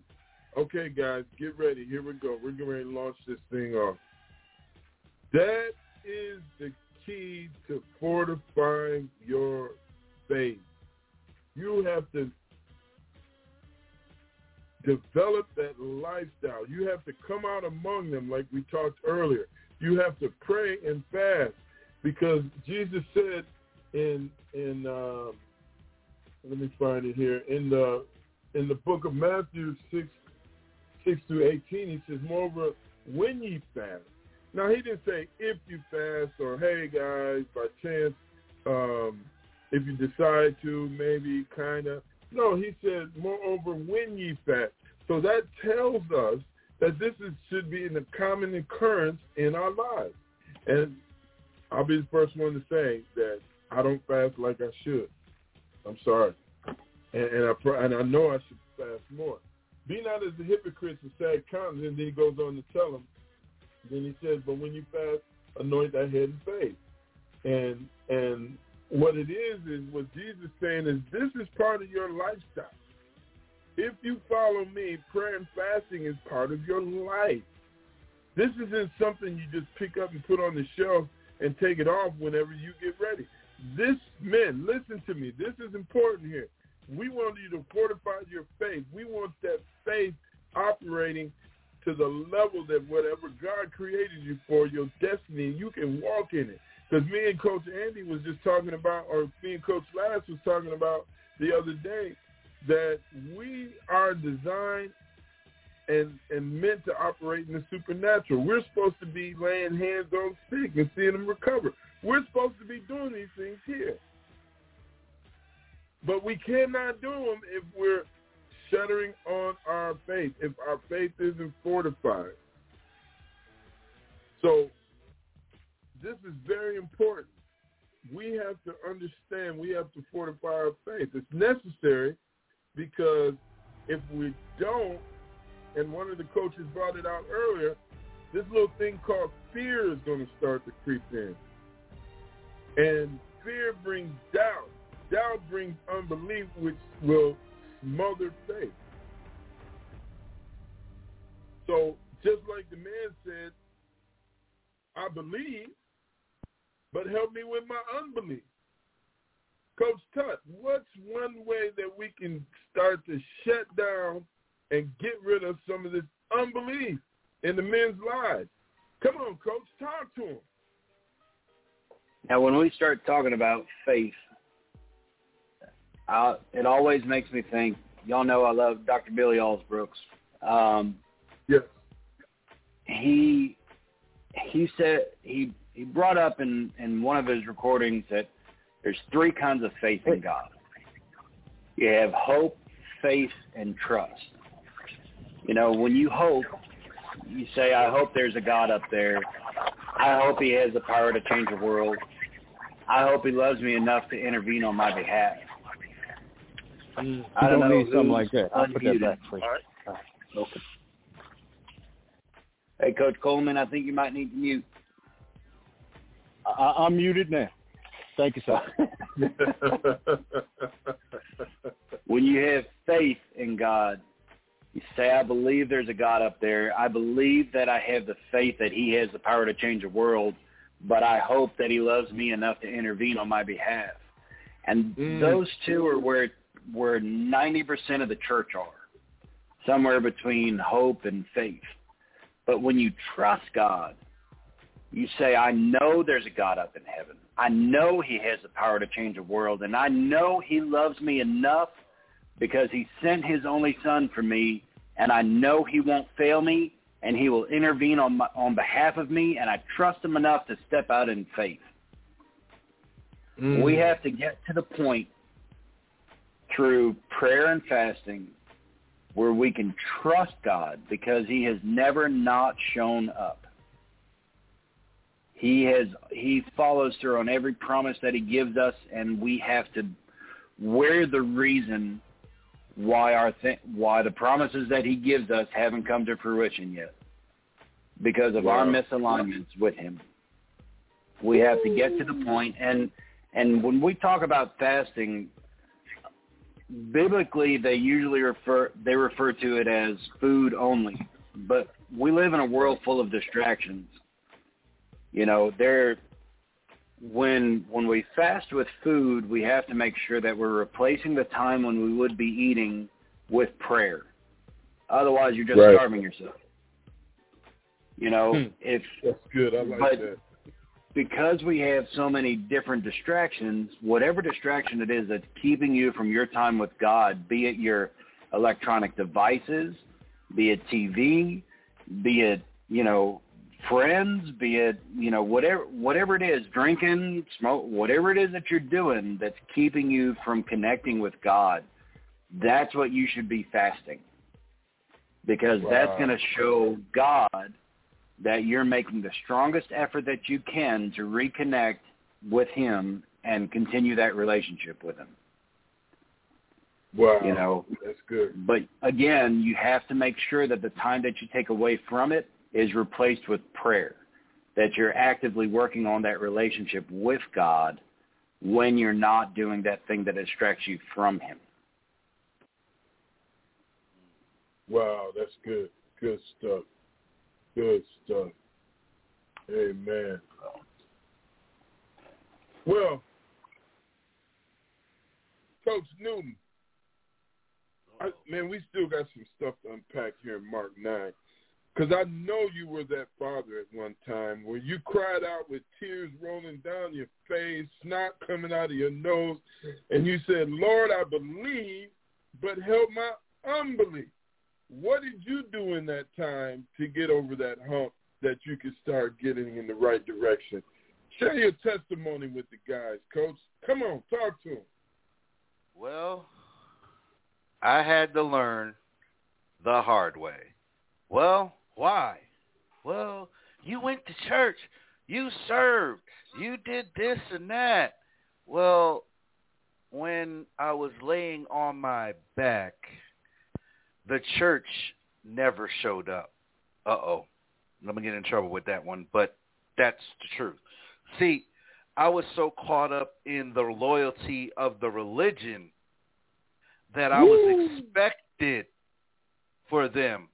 Speaker 7: okay, guys, get ready. Here we go. We're going to launch this thing off. That is the key to fortifying your faith. You have to develop that lifestyle. You have to come out among them like we talked earlier. You have to pray and fast because Jesus said in in uh, let me find it here in the in the book of Matthew six six through eighteen. He says, "Moreover, when ye fast." Now he didn't say if you fast or hey guys by chance um, if you decide to maybe kind of. No, he said, moreover, when ye fast. So that tells us that this is, should be a common occurrence in our lives. And I'll be the first one to say that I don't fast like I should. I'm sorry. And, and I and I know I should fast more. Be not as the hypocrites of sad countenance. And then he goes on to tell them. Then he says, but when you fast, anoint thy head and face. And and what it is is what Jesus is saying is this is part of your lifestyle. If you follow me, prayer and fasting is part of your life. This isn't something you just pick up and put on the shelf and take it off whenever you get ready. This, men, listen to me. This is important here. We want you to fortify your faith. We want that faith operating to the level that whatever God created you for, your destiny, you can walk in it. Because me and Coach Andy was just talking about, or me and Coach Lance was talking about the other day, that we are designed and, and meant to operate in the supernatural. We're supposed to be laying hands on sick and seeing them recover. We're supposed to be doing these things here. But we cannot do them if we're shuttering on our faith, if our faith isn't fortified. So this is very important. We have to understand, we have to fortify our faith. It's necessary because if we don't, and one of the coaches brought it out earlier, this little thing called fear is going to start to creep in. And fear brings doubt. Doubt brings unbelief, which will smother faith. So just like the man said, I believe, but help me with my unbelief. Coach Tut, what's one way that we can start to shut down and get rid of some of this unbelief in the men's lives? Come on, Coach, talk to them.
Speaker 8: Now, when we start talking about faith, I, it always makes me think. Y'all know I love Dr. Billy Alsbrooks. Um,
Speaker 7: yes.
Speaker 8: He he said he he brought up in in one of his recordings that there's three kinds of faith in God. You have hope, faith, and trust. You know, when you hope, you say, I hope there's a God up there. I hope he has the power to change the world. I hope he loves me enough to intervene on my behalf.
Speaker 11: Mm,
Speaker 8: I don't,
Speaker 11: don't
Speaker 8: know
Speaker 11: need something like that. I'll put that
Speaker 8: unmuted.
Speaker 11: back, please.
Speaker 8: All right. Okay. Hey, Coach Coleman, I think you might need to mute.
Speaker 11: I, I'm muted now. Thank you, sir.
Speaker 8: when you have faith in God, you say, I believe there's a God up there. I believe that I have the faith that he has the power to change the world, but I hope that he loves me enough to intervene on my behalf. And
Speaker 7: Mm.
Speaker 8: those two are where where 90% of the church are, somewhere between hope and faith. But when you trust God, you say, I know there's a God up in heaven. I know he has the power to change the world, and I know he loves me enough because he sent his only son for me, and I know he won't fail me, and he will intervene on my, on behalf of me, and I trust him enough to step out in faith.
Speaker 7: Mm.
Speaker 8: We have to get to the point through prayer and fasting where we can trust God because he has never not shown up. He has he follows through on every promise that he gives us and we have to we're the reason why our th- why the promises that he gives us haven't come to fruition yet. Because of our misalignments with him. We have to get to the point and and when we talk about fasting biblically they usually refer they refer to it as food only. But we live in a world full of distractions you know there when when we fast with food we have to make sure that we're replacing the time when we would be eating with prayer otherwise you're just
Speaker 7: Right.
Speaker 8: starving yourself you know
Speaker 7: Hmm.
Speaker 8: if
Speaker 7: That's good. I like
Speaker 8: But-
Speaker 7: that.
Speaker 8: because we have so many different distractions, whatever distraction it is that's keeping you from your time with God, be it your electronic devices, be it TV, be it, you know, friends, be it, you know, whatever whatever it is, drinking, smoke, whatever it is that you're doing that's keeping you from connecting with God, that's what you should be fasting. Because that's going to show God that you're making the strongest effort that you can to reconnect with him and continue that relationship with him.
Speaker 7: Wow.
Speaker 8: You know,
Speaker 7: That's good.
Speaker 8: but again, you have to make sure that the time that you take away from it is replaced with prayer. That you're actively working on that relationship with God when you're not doing that thing that distracts you from him.
Speaker 7: Wow, that's good. Good stuff. Good stuff. Amen. Well, Coach Newton, I, man, we still got some stuff to unpack here in Mark 9. Because I know you were that father at one time where you cried out with tears rolling down your face, snot coming out of your nose, and you said, Lord, I believe, but help my unbelief. What did you do in that time to get over that hump that you could start getting in the right direction? Share your testimony with the guys, Coach. Come on, talk to them.
Speaker 9: Well, I had to learn the hard way. Well, why? Well, you went to church. You served. You did this and that. Well, when I was laying on my back, the church never showed up. Uh-oh. Let me get in trouble with that one, but that's the truth. See, I was so caught up in the loyalty of the religion that I was expected for them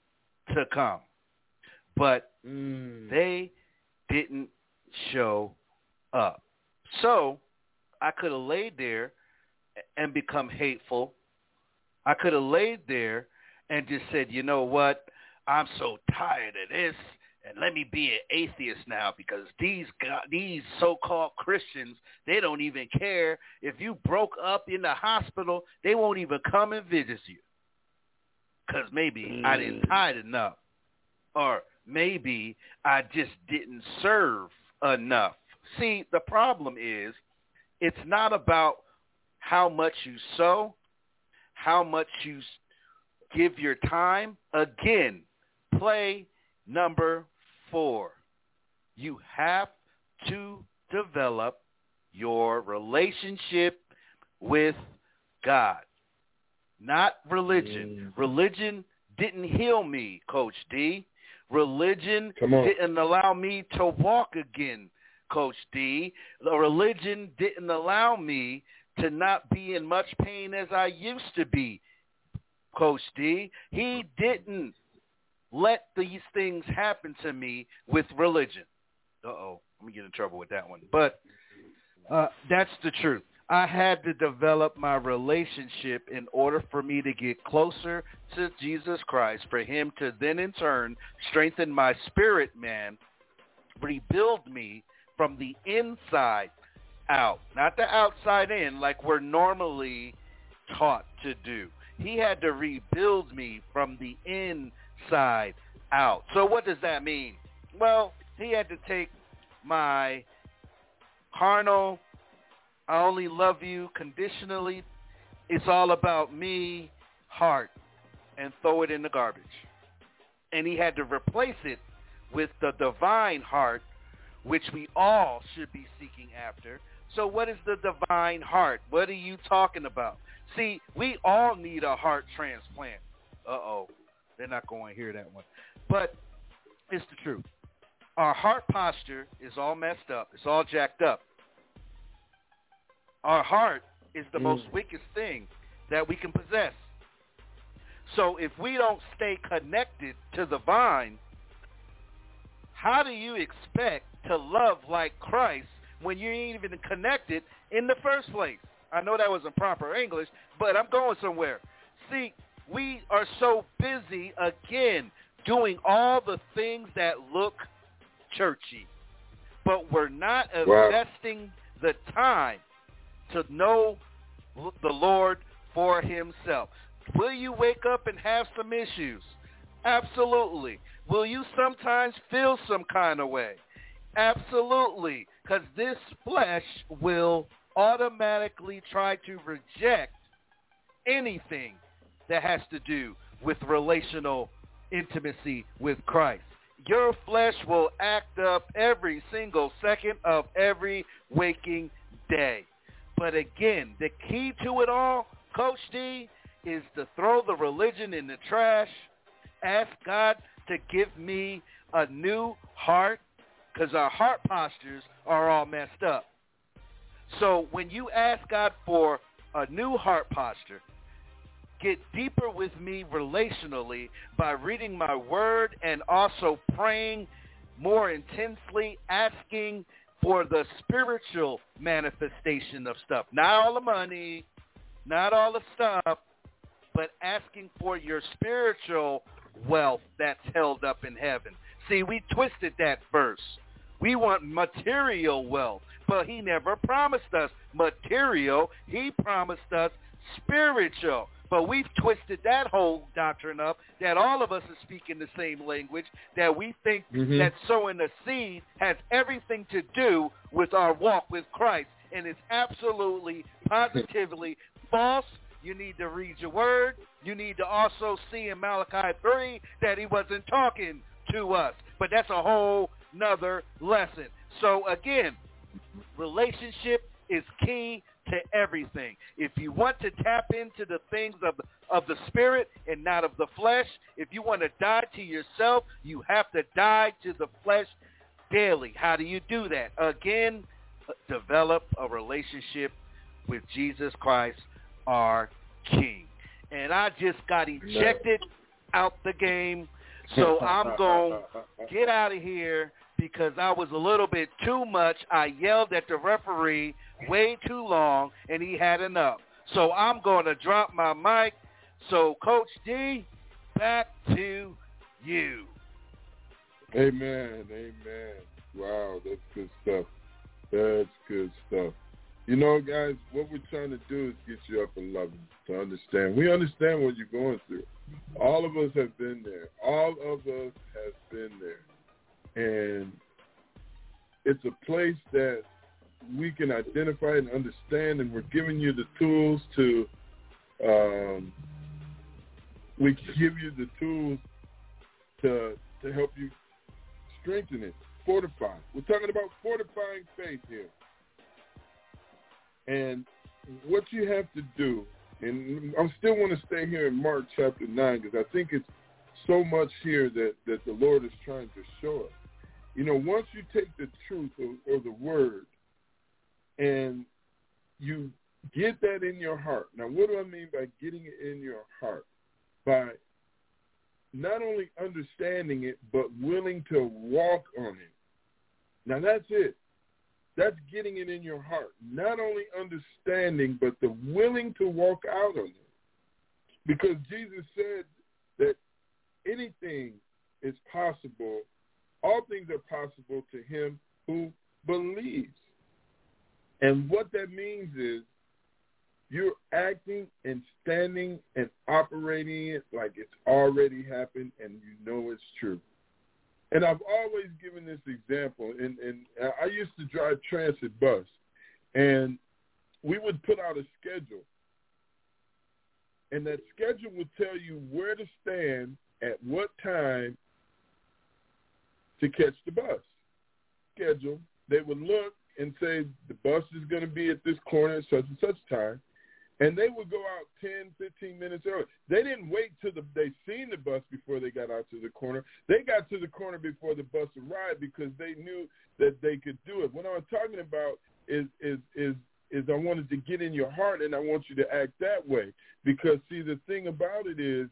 Speaker 9: to come. But they didn't show up. So I could have laid there and become hateful. I could have laid there and just said, you know what? I'm so tired of this and let me be an atheist now because these these so-called Christians they don't even care if you broke up in the hospital they won't even come and visit you because maybe mm. I didn't mm. tithe enough or maybe I just didn't serve enough. See, the problem is it's not about how much you sow, how much you give your time. Again, play number four. You have to develop your relationship with God, not religion. Mm. Religion didn't heal me, Coach D. Religion didn't allow me to walk again, Coach D. The religion didn't allow me to not be in much pain as I used to be, Coach D. He didn't let these things happen to me with religion. Uh-oh, let me get in trouble with that one. But uh, that's the truth. I had to develop my relationship in order for me to get closer to Jesus Christ, for him to then in turn strengthen my spirit man, rebuild me from the inside out, not the outside in like we're normally taught to do. He had to rebuild me from the inside out. So what does that mean? Well, he had to take my carnal I only love you conditionally. It's all about me, heart, and throw it in the garbage. And he had to replace it with the divine heart, which we all should be seeking after. So what is the divine heart? What are you talking about? See, we all need a heart transplant. Uh-oh. They're not going to hear that one. But it's the truth. Our heart posture is all messed up. It's all jacked up. Our heart is the mm. most wicked thing that we can possess. So if we don't stay connected to the vine, how do you expect to love like Christ when you ain't even connected in the first place? I know that wasn't proper English, but I'm going somewhere. See, we are so busy again doing all the things that look churchy, but we're not investing the time to know the Lord for himself. Will you wake up and have some issues? Absolutely. Will you sometimes feel some kind of way? Absolutely. Because this flesh will automatically try to reject anything that has to do with relational intimacy with Christ. Your flesh will act up every single second of every waking day. But again, the key to it all, Coach D, is to throw the religion in the trash, ask God to give me a new heart, because our heart postures are all messed up. So when you ask God for a new heart posture, get deeper with me relationally by reading my word and also praying more intensely, asking for the spiritual manifestation of stuff. Not all the money, not all the stuff, but asking for your spiritual wealth that's held up in heaven. See, we twisted that verse. We want material wealth, but he never promised us material. He promised us spiritual. But we've twisted that whole doctrine up that all of us are speaking the same language, that we think mm-hmm. that sowing the seed has everything to do with our walk with Christ. And it's absolutely, positively false. You need to read your word. You need to also see in Malachi 3 that he wasn't talking to us. But that's a whole nother lesson. So again, relationship is key to everything. If you want to tap into the things of, of the spirit and not of the flesh, if you want to die to yourself, you have to die to the flesh daily. How do you do that? Again, develop a relationship with Jesus Christ, our King. And I just got ejected out the game, so I'm going to get out of here because I was a little bit too much. I yelled at the referee way too long, and he had enough. So I'm going to drop my mic. So, Coach D, back to you.
Speaker 7: Amen. Amen. Wow, that's good stuff. That's good stuff. You know, guys, what we're trying to do is get you up and loving to understand. We understand what you're going through. All of us have been there. All of us have been there. And it's a place that we can identify and understand, and we're giving you the tools to, um, we give you the tools to to help you strengthen it, fortify. We're talking about fortifying faith here. And what you have to do, and I still want to stay here in Mark chapter 9 because I think it's so much here that, that the Lord is trying to show us. You know, once you take the truth or, or the word and you get that in your heart. Now, what do I mean by getting it in your heart? By not only understanding it, but willing to walk on it. Now, that's it. That's getting it in your heart. Not only understanding, but the willing to walk out on it. Because Jesus said that anything is possible. All things are possible to him who believes. And what that means is you're acting and standing and operating it like it's already happened and you know it's true. And I've always given this example, and, and I used to drive transit bus, and we would put out a schedule, and that schedule would tell you where to stand at what time to catch the bus. Schedule. They would look and say the bus is going to be at this corner at such and such time, and they would go out 10, 15 minutes early. They didn't wait till the, they seen the bus before they got out to the corner. They got to the corner before the bus arrived because they knew that they could do it. What I'm talking about is is is is I wanted to get in your heart and I want you to act that way because see the thing about it is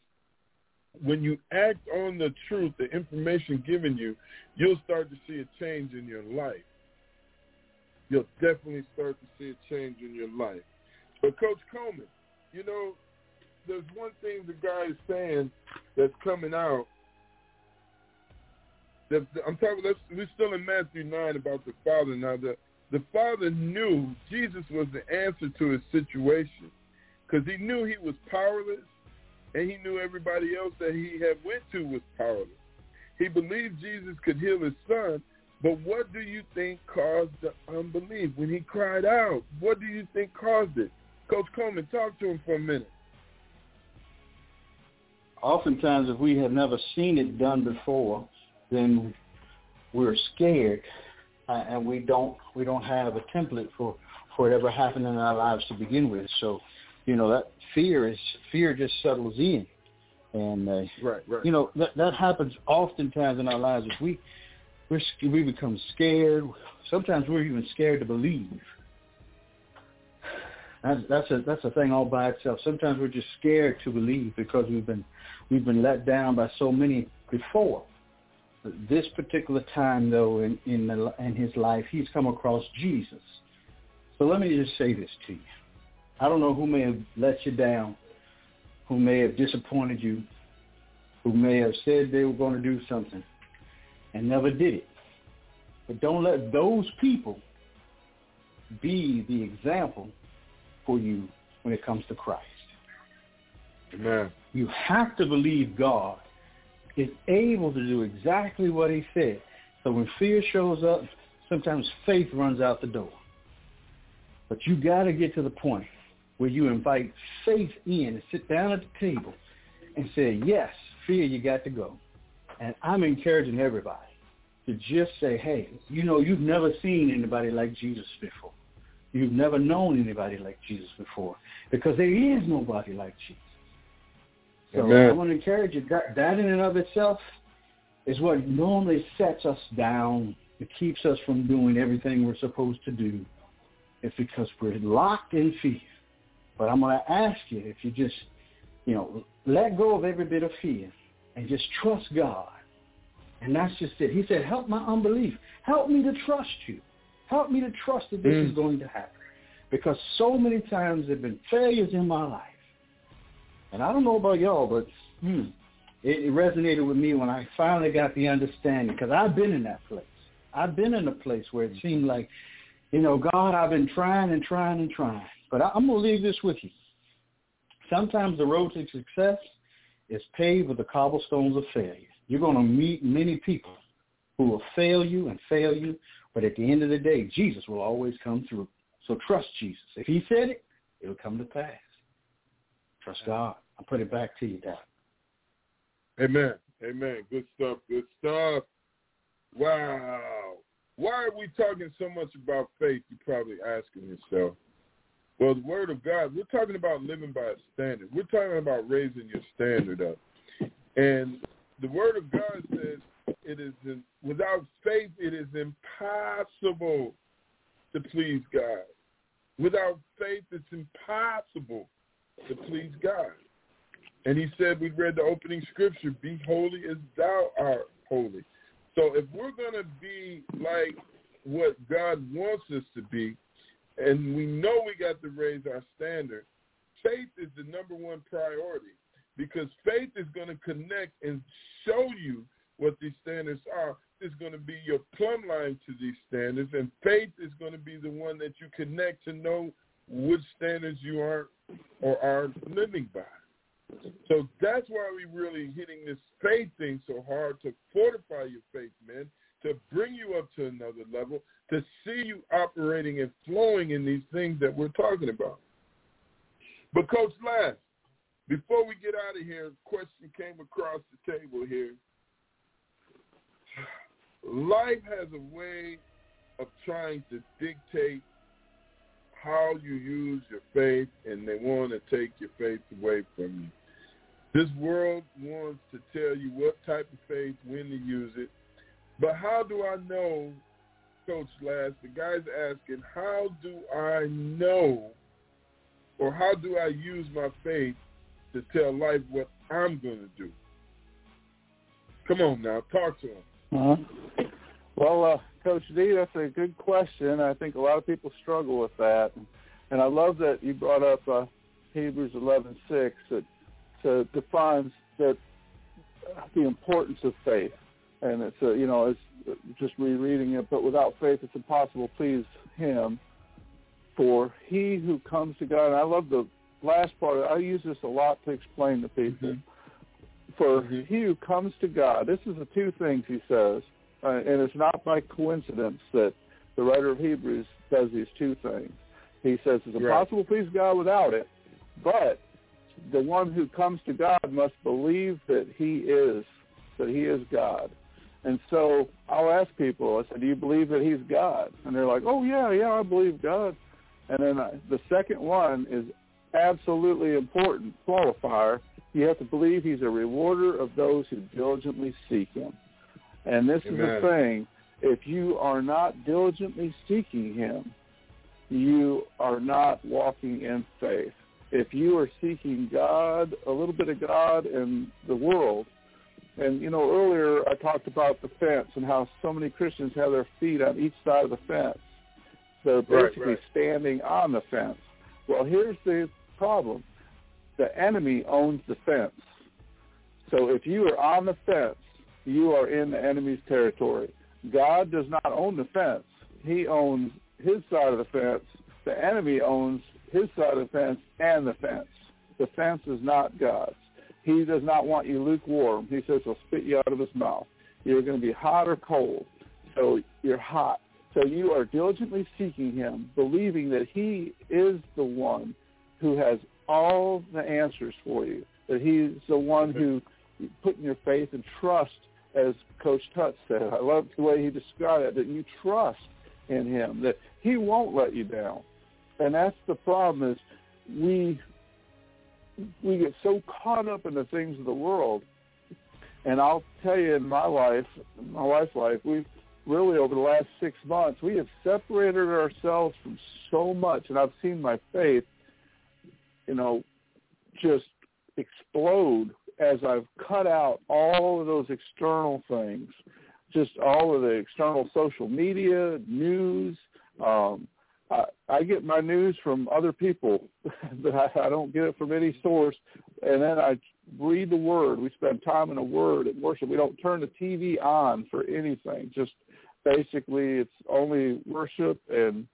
Speaker 7: when you act on the truth, the information given you, you'll start to see a change in your life. You'll definitely start to see a change in your life. But Coach Coleman, you know, there's one thing the guy is saying that's coming out. That I'm talking. Let's, we're still in Matthew nine about the Father. Now, the the Father knew Jesus was the answer to his situation because he knew he was powerless, and he knew everybody else that he had went to was powerless. He believed Jesus could heal his son, but what do you think caused the unbelief when he cried out? What do you think caused it? Coach Coleman, talk to him for a minute.
Speaker 11: Oftentimes, if we have never seen it done before, then we're scared, uh, and we don't we don't have a template for for whatever happened in our lives to begin with. So, you know, that fear is fear just settles in, and uh,
Speaker 7: right, right.
Speaker 11: You know that that happens oftentimes in our lives. If we we're, we become scared, sometimes we're even scared to believe that's that's a that's a thing all by itself. Sometimes we're just scared to believe because we've been we've been let down by so many before. This particular time, though, in in, the, in his life, he's come across Jesus. So let me just say this to you. I don't know who may have let you down, who may have disappointed you, who may have said they were going to do something and never did it. But don't let those people be the example for you when it comes to Christ.
Speaker 7: Amen.
Speaker 11: You have to believe God is able to do exactly what he said. So when fear shows up, sometimes faith runs out the door. But you got to get to the point where you invite faith in and sit down at the table and say, yes, fear, you got to go. And I'm encouraging everybody to just say, hey, you know, you've never seen anybody like Jesus before. You've never known anybody like Jesus before because there is nobody like Jesus. So Amen. I want to encourage you. That, that in and of itself is what normally sets us down. It keeps us from doing everything we're supposed to do. It's because we're locked in fear. But I'm going to ask you if you just, you know, let go of every bit of fear and just trust God. And that's just it. He said, help my unbelief. Help me to trust you. Help me to trust that this mm. is going to happen. Because so many times there have been failures in my life. And I don't know about y'all, but hmm, it, it resonated with me when I finally got the understanding because I've been in that place. I've been in a place where it seemed like, you know, God, I've been trying and trying and trying. But I, I'm going to leave this with you. Sometimes the road to success is paved with the cobblestones of failure. You're going to meet many people who will fail you and fail you, but at the end of the day, Jesus will always come through. So trust Jesus. If he said it, it'll come to pass. Trust God. I'll put it back to you, Doc.
Speaker 7: Amen. Amen. Good stuff. Good stuff. Wow. Why are we talking so much about faith? You're probably asking yourself. Well, the Word of God, we're talking about living by a standard. We're talking about raising your standard up. And the Word of God says it is in, without faith, it is impossible to please God. Without faith, it's impossible to please God. And he said, we read the opening scripture, be holy as thou art holy. So if we're going to be like what God wants us to be, and we know we got to raise our standard, faith is the number one priority because faith is going to connect and show you what these standards are. It's going to be your plumb line to these standards, and faith is going to be the one that you connect to know which standards you are or are living by. So that's why we're really hitting this faith thing so hard to fortify your faith, man, to bring you up to another level, to see you operating and flowing in these things that we're talking about. But Coach Lance, before we get out of here, a question came across the table here. Life has a way of trying to dictate how you use your faith, and they want to take your faith away from you. This world wants to tell you what type of faith, when to use it. But how do I know, Coach Lance, the guy's asking, how do I know or how do I use my faith to tell life what I'm going to do? Come on now, talk to him.
Speaker 10: Uh-huh. Well, uh, Coach D, that's a good question. I think a lot of people struggle with that, and I love that you brought up uh, Hebrews 11:6 that uh, defines that the importance of faith, and it's uh, you know it's just rereading it. But without faith, it's impossible to please Him. For he who comes to God, and I love the last part. I use this a lot to explain to people. Mm-hmm. For mm-hmm. he who comes to God, this is the two things he says, uh, and it's not by coincidence that the writer of Hebrews does these two things. He says it's impossible right. to please God without it, but the one who comes to God must believe that he is, that he is God. And so I'll ask people, I said, do you believe that he's God? And they're like, oh, yeah, yeah, I believe God. And then I, the second one is absolutely important qualifier. You have to believe he's a rewarder of those who diligently seek him. And this Amen. is the thing. If you are not diligently seeking him, you are not walking in faith. If you are seeking God, a little bit of God in the world, and you know earlier I talked about the fence and how so many Christians have their feet on each side of the fence. They're basically right, right. standing on the fence. Well, here's the problem. The enemy owns the fence. So if you are on the fence, you are in the enemy's territory. God does not own the fence. He owns his side of the fence. The enemy owns his side of the fence and the fence. The fence is not God's. He does not want you lukewarm. He says he'll spit you out of his mouth. You're going to be hot or cold. So you're hot. So you are diligently seeking him, believing that he is the one who has all the answers for you, that he's the one who put in your faith and trust, as Coach Tut said. I love the way he described it, that you trust in him, that he won't let you down. And that's the problem is we we get so caught up in the things of the world. And I'll tell you in my life, my wife's life, we've really over the last six months, we have separated ourselves from so much and I've seen my faith, you know, just explode as I've cut out all of those external things, just all of the external social media, news, um, I, I get my news from other people, but I, I don't get it from any source. And then I read the Word. We spend time in the Word at worship. We don't turn the TV on for anything. Just basically, it's only worship and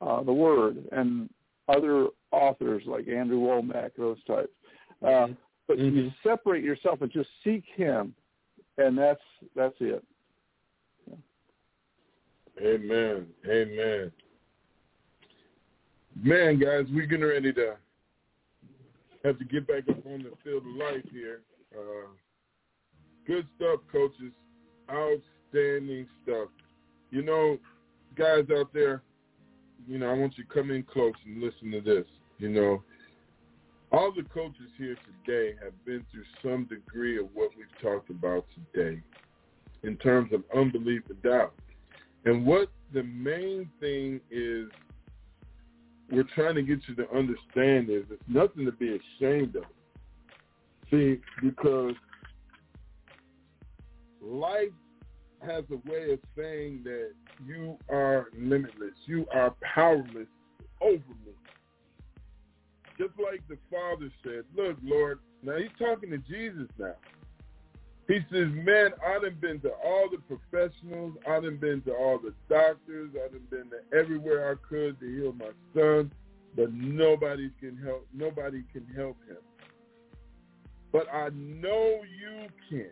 Speaker 10: uh, the Word and other authors like Andrew Wommack, those types. Uh, but mm-hmm. you separate yourself and just seek Him, and that's that's it.
Speaker 7: Amen. Amen. Man, guys, we're getting ready to have to get back up on the field of life here. Uh, good stuff, coaches. Outstanding stuff. You know, guys out there, you know, I want you to come in close and listen to this. You know, all the coaches here today have been through some degree of what we've talked about today in terms of unbelief and doubt. And what the main thing is we're trying to get you to understand is it's nothing to be ashamed of. See, because life has a way of saying that you are limitless. You are powerless over me. Just like the Father said, look, Lord, now he's talking to Jesus now. He says, man, I done been to all the professionals. I done been to all the doctors. I done been to everywhere I could to heal my son, but nobody can help. Nobody can help him. But I know you can.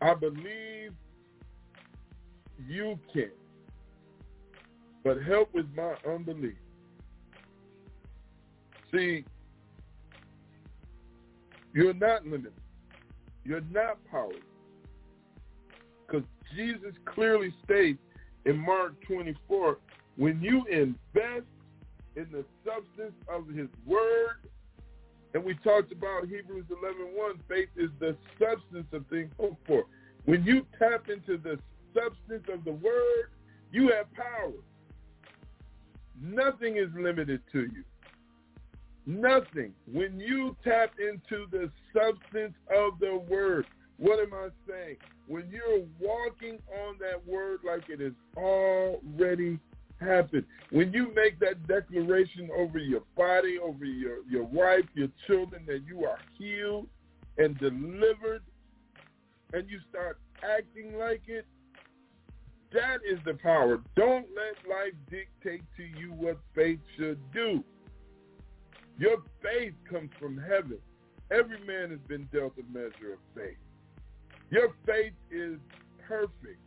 Speaker 7: I believe you can. But help with my unbelief. See, you're not limited. You're not powerless. Because Jesus clearly states in Mark 24, when you invest in the substance of his word, and we talked about Hebrews 11.1, faith is the substance of things hoped for. When you tap into the substance of the word, you have power. Nothing is limited to you. Nothing. When you tap into the substance of the word, what am I saying? When you're walking on that word like it has already happened, when you make that declaration over your body, over your, your wife, your children, that you are healed and delivered, and you start acting like it, that is the power. Don't let life dictate to you what faith should do. Your faith comes from heaven. Every man has been dealt a measure of faith. Your faith is perfect.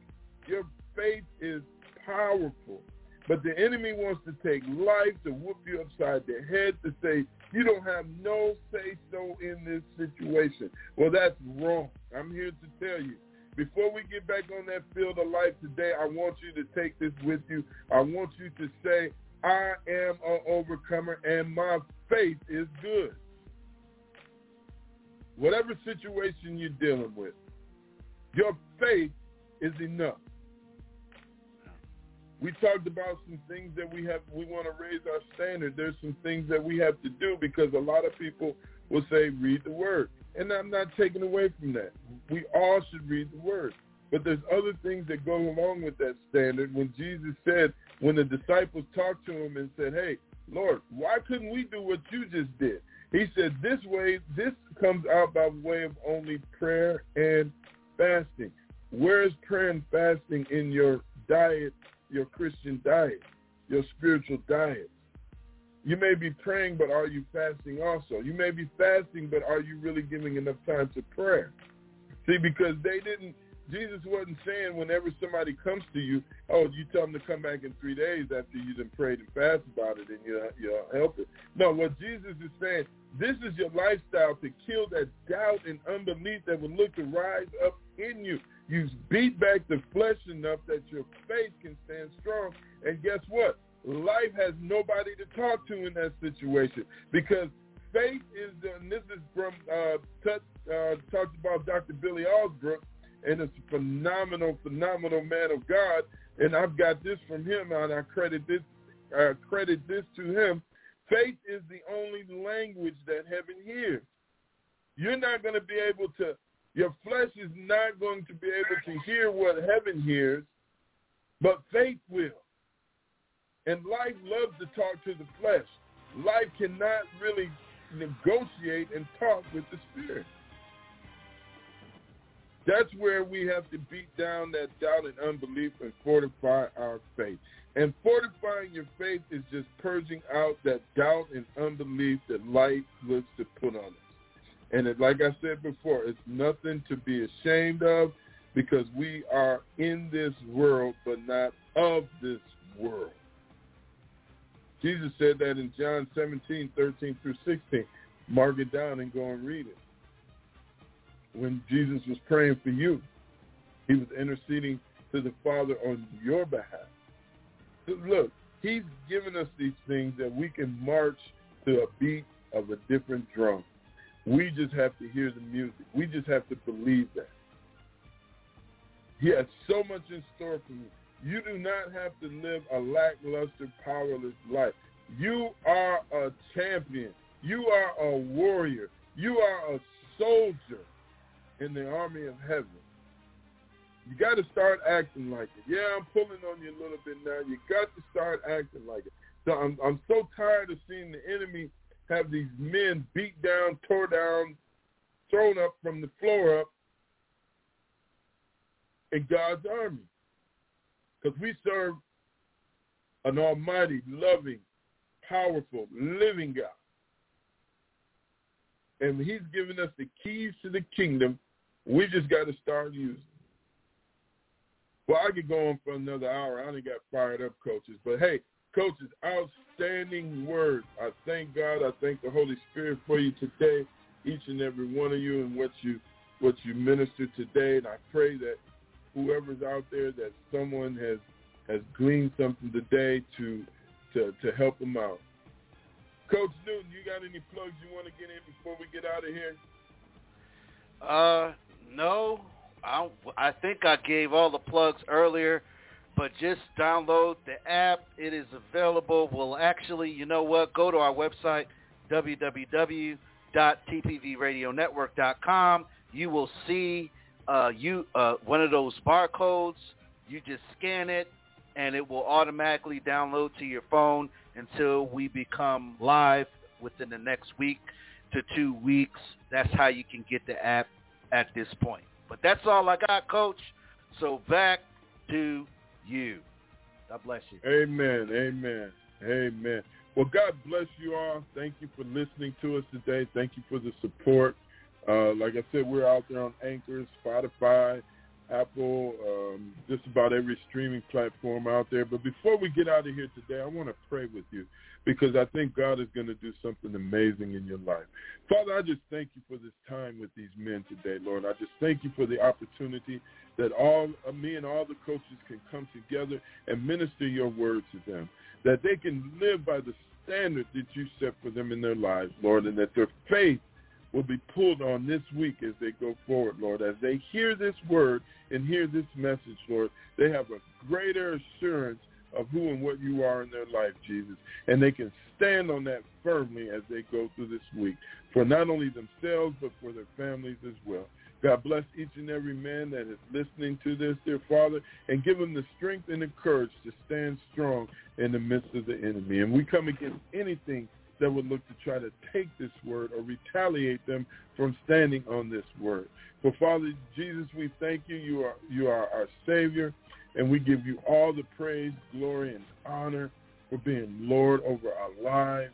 Speaker 7: Your faith is powerful. But the enemy wants to take life to whoop you upside the head to say, you don't have no say-so in this situation. Well, that's wrong. I'm here to tell you. Before we get back on that field of life today, I want you to take this with you. I want you to say, I am an overcomer and my faith is good. Whatever situation you're dealing with, your faith is enough. We talked about some things that we have we want to raise our standard. There's some things that we have to do because a lot of people will say read the word. And I'm not taking away from that. We all should read the word. But there's other things that go along with that standard. When Jesus said, when the disciples talked to him and said, hey, Lord, why couldn't we do what you just did? He said, this way, this comes out by way of only prayer and fasting. Where is prayer and fasting in your diet, your Christian diet, your spiritual diet? You may be praying, but are you fasting also? You may be fasting, but are you really giving enough time to prayer? See, because they didn't Jesus wasn't saying whenever somebody comes to you, oh, you tell them to come back in three days after you have been prayed and fast about it and you you help it. No, what Jesus is saying, this is your lifestyle to kill that doubt and unbelief that would look to rise up in you. You beat back the flesh enough that your faith can stand strong. And guess what? Life has nobody to talk to in that situation because faith is, and this is from uh, uh, talked about Dr. Billy Alsbrook, and it's a phenomenal, phenomenal man of God. And I've got this from him, and I credit this, I credit this to him. Faith is the only language that heaven hears. You're not going to be able to. Your flesh is not going to be able to hear what heaven hears, but faith will. And life loves to talk to the flesh. Life cannot really negotiate and talk with the spirit. That's where we have to beat down that doubt and unbelief and fortify our faith. And fortifying your faith is just purging out that doubt and unbelief that life looks to put on us. And it, like I said before, it's nothing to be ashamed of because we are in this world but not of this world. Jesus said that in John 17, 13 through 16. Mark it down and go and read it. When Jesus was praying for you, he was interceding to the Father on your behalf. So look, he's given us these things that we can march to a beat of a different drum. We just have to hear the music. We just have to believe that. He has so much in store for you. You do not have to live a lackluster, powerless life. You are a champion. You are a warrior. You are a soldier in the army of heaven. You got to start acting like it. Yeah, I'm pulling on you a little bit now. You got to start acting like it. So I'm I'm so tired of seeing the enemy have these men beat down, tore down, thrown up from the floor up in God's army. Because we serve an almighty, loving, powerful, living God. And he's given us the keys to the kingdom. We just got to start using. Well, I could go on for another hour. I only got fired up, coaches. But hey, coaches, outstanding word. I thank God. I thank the Holy Spirit for you today, each and every one of you, and what you what you ministered today. And I pray that whoever's out there, that someone has has gleaned something today to to to help them out. Coach Newton, you got any plugs you want to get in before we get out of here?
Speaker 9: Uh, no. I I think I gave all the plugs earlier, but just download the app. It is available. Well, actually, you know what? Go to our website www.tpvradionetwork.com. You will see uh, you uh, one of those barcodes. You just scan it, and it will automatically download to your phone until we become live within the next week to two weeks. That's how you can get the app at this point. But that's all I got, Coach. So back to you. God bless you.
Speaker 7: Amen. Amen. Amen. Well, God bless you all. Thank you for listening to us today. Thank you for the support. Uh, like I said, we're out there on Anchor, Spotify, Apple, um, just about every streaming platform out there. But before we get out of here today, I want to pray with you because I think God is going to do something amazing in your life. Father, I just thank you for this time with these men today, Lord. I just thank you for the opportunity that all uh, me and all the coaches can come together and minister your word to them, that they can live by the standard that you set for them in their lives, Lord, and that their faith will be pulled on this week as they go forward, Lord. As they hear this word and hear this message, Lord, they have a greater assurance of who and what you are in their life, Jesus. And they can stand on that firmly as they go through this week for not only themselves, but for their families as well. God bless each and every man that is listening to this, dear Father, and give them the strength and the courage to stand strong in the midst of the enemy. And we come against anything that would look to try to take this word or retaliate them from standing on this word. For Father Jesus, we thank you. You are you are our Savior, and we give you all the praise, glory, and honor for being Lord over our lives.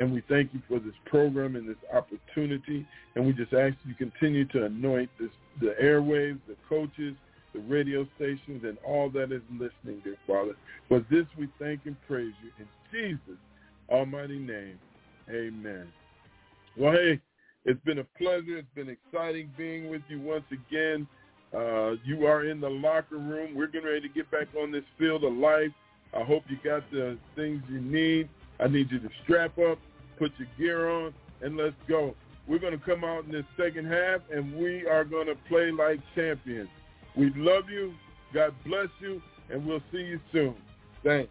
Speaker 7: And we thank you for this program and this opportunity. And we just ask you continue to anoint this, the airwaves, the coaches, the radio stations, and all that is listening, dear Father. For this we thank and praise you in Jesus' almighty name. Amen. Well, hey, it's been a pleasure. It's been exciting being with you once again. Uh, you are in the locker room. We're getting ready to get back on this field of life. I hope you got the things you need. I need you to strap up, put your gear on, and let's go. We're going to come out in this second half, and we are going to play like champions. We love you. God bless you, and we'll see you soon. Thanks.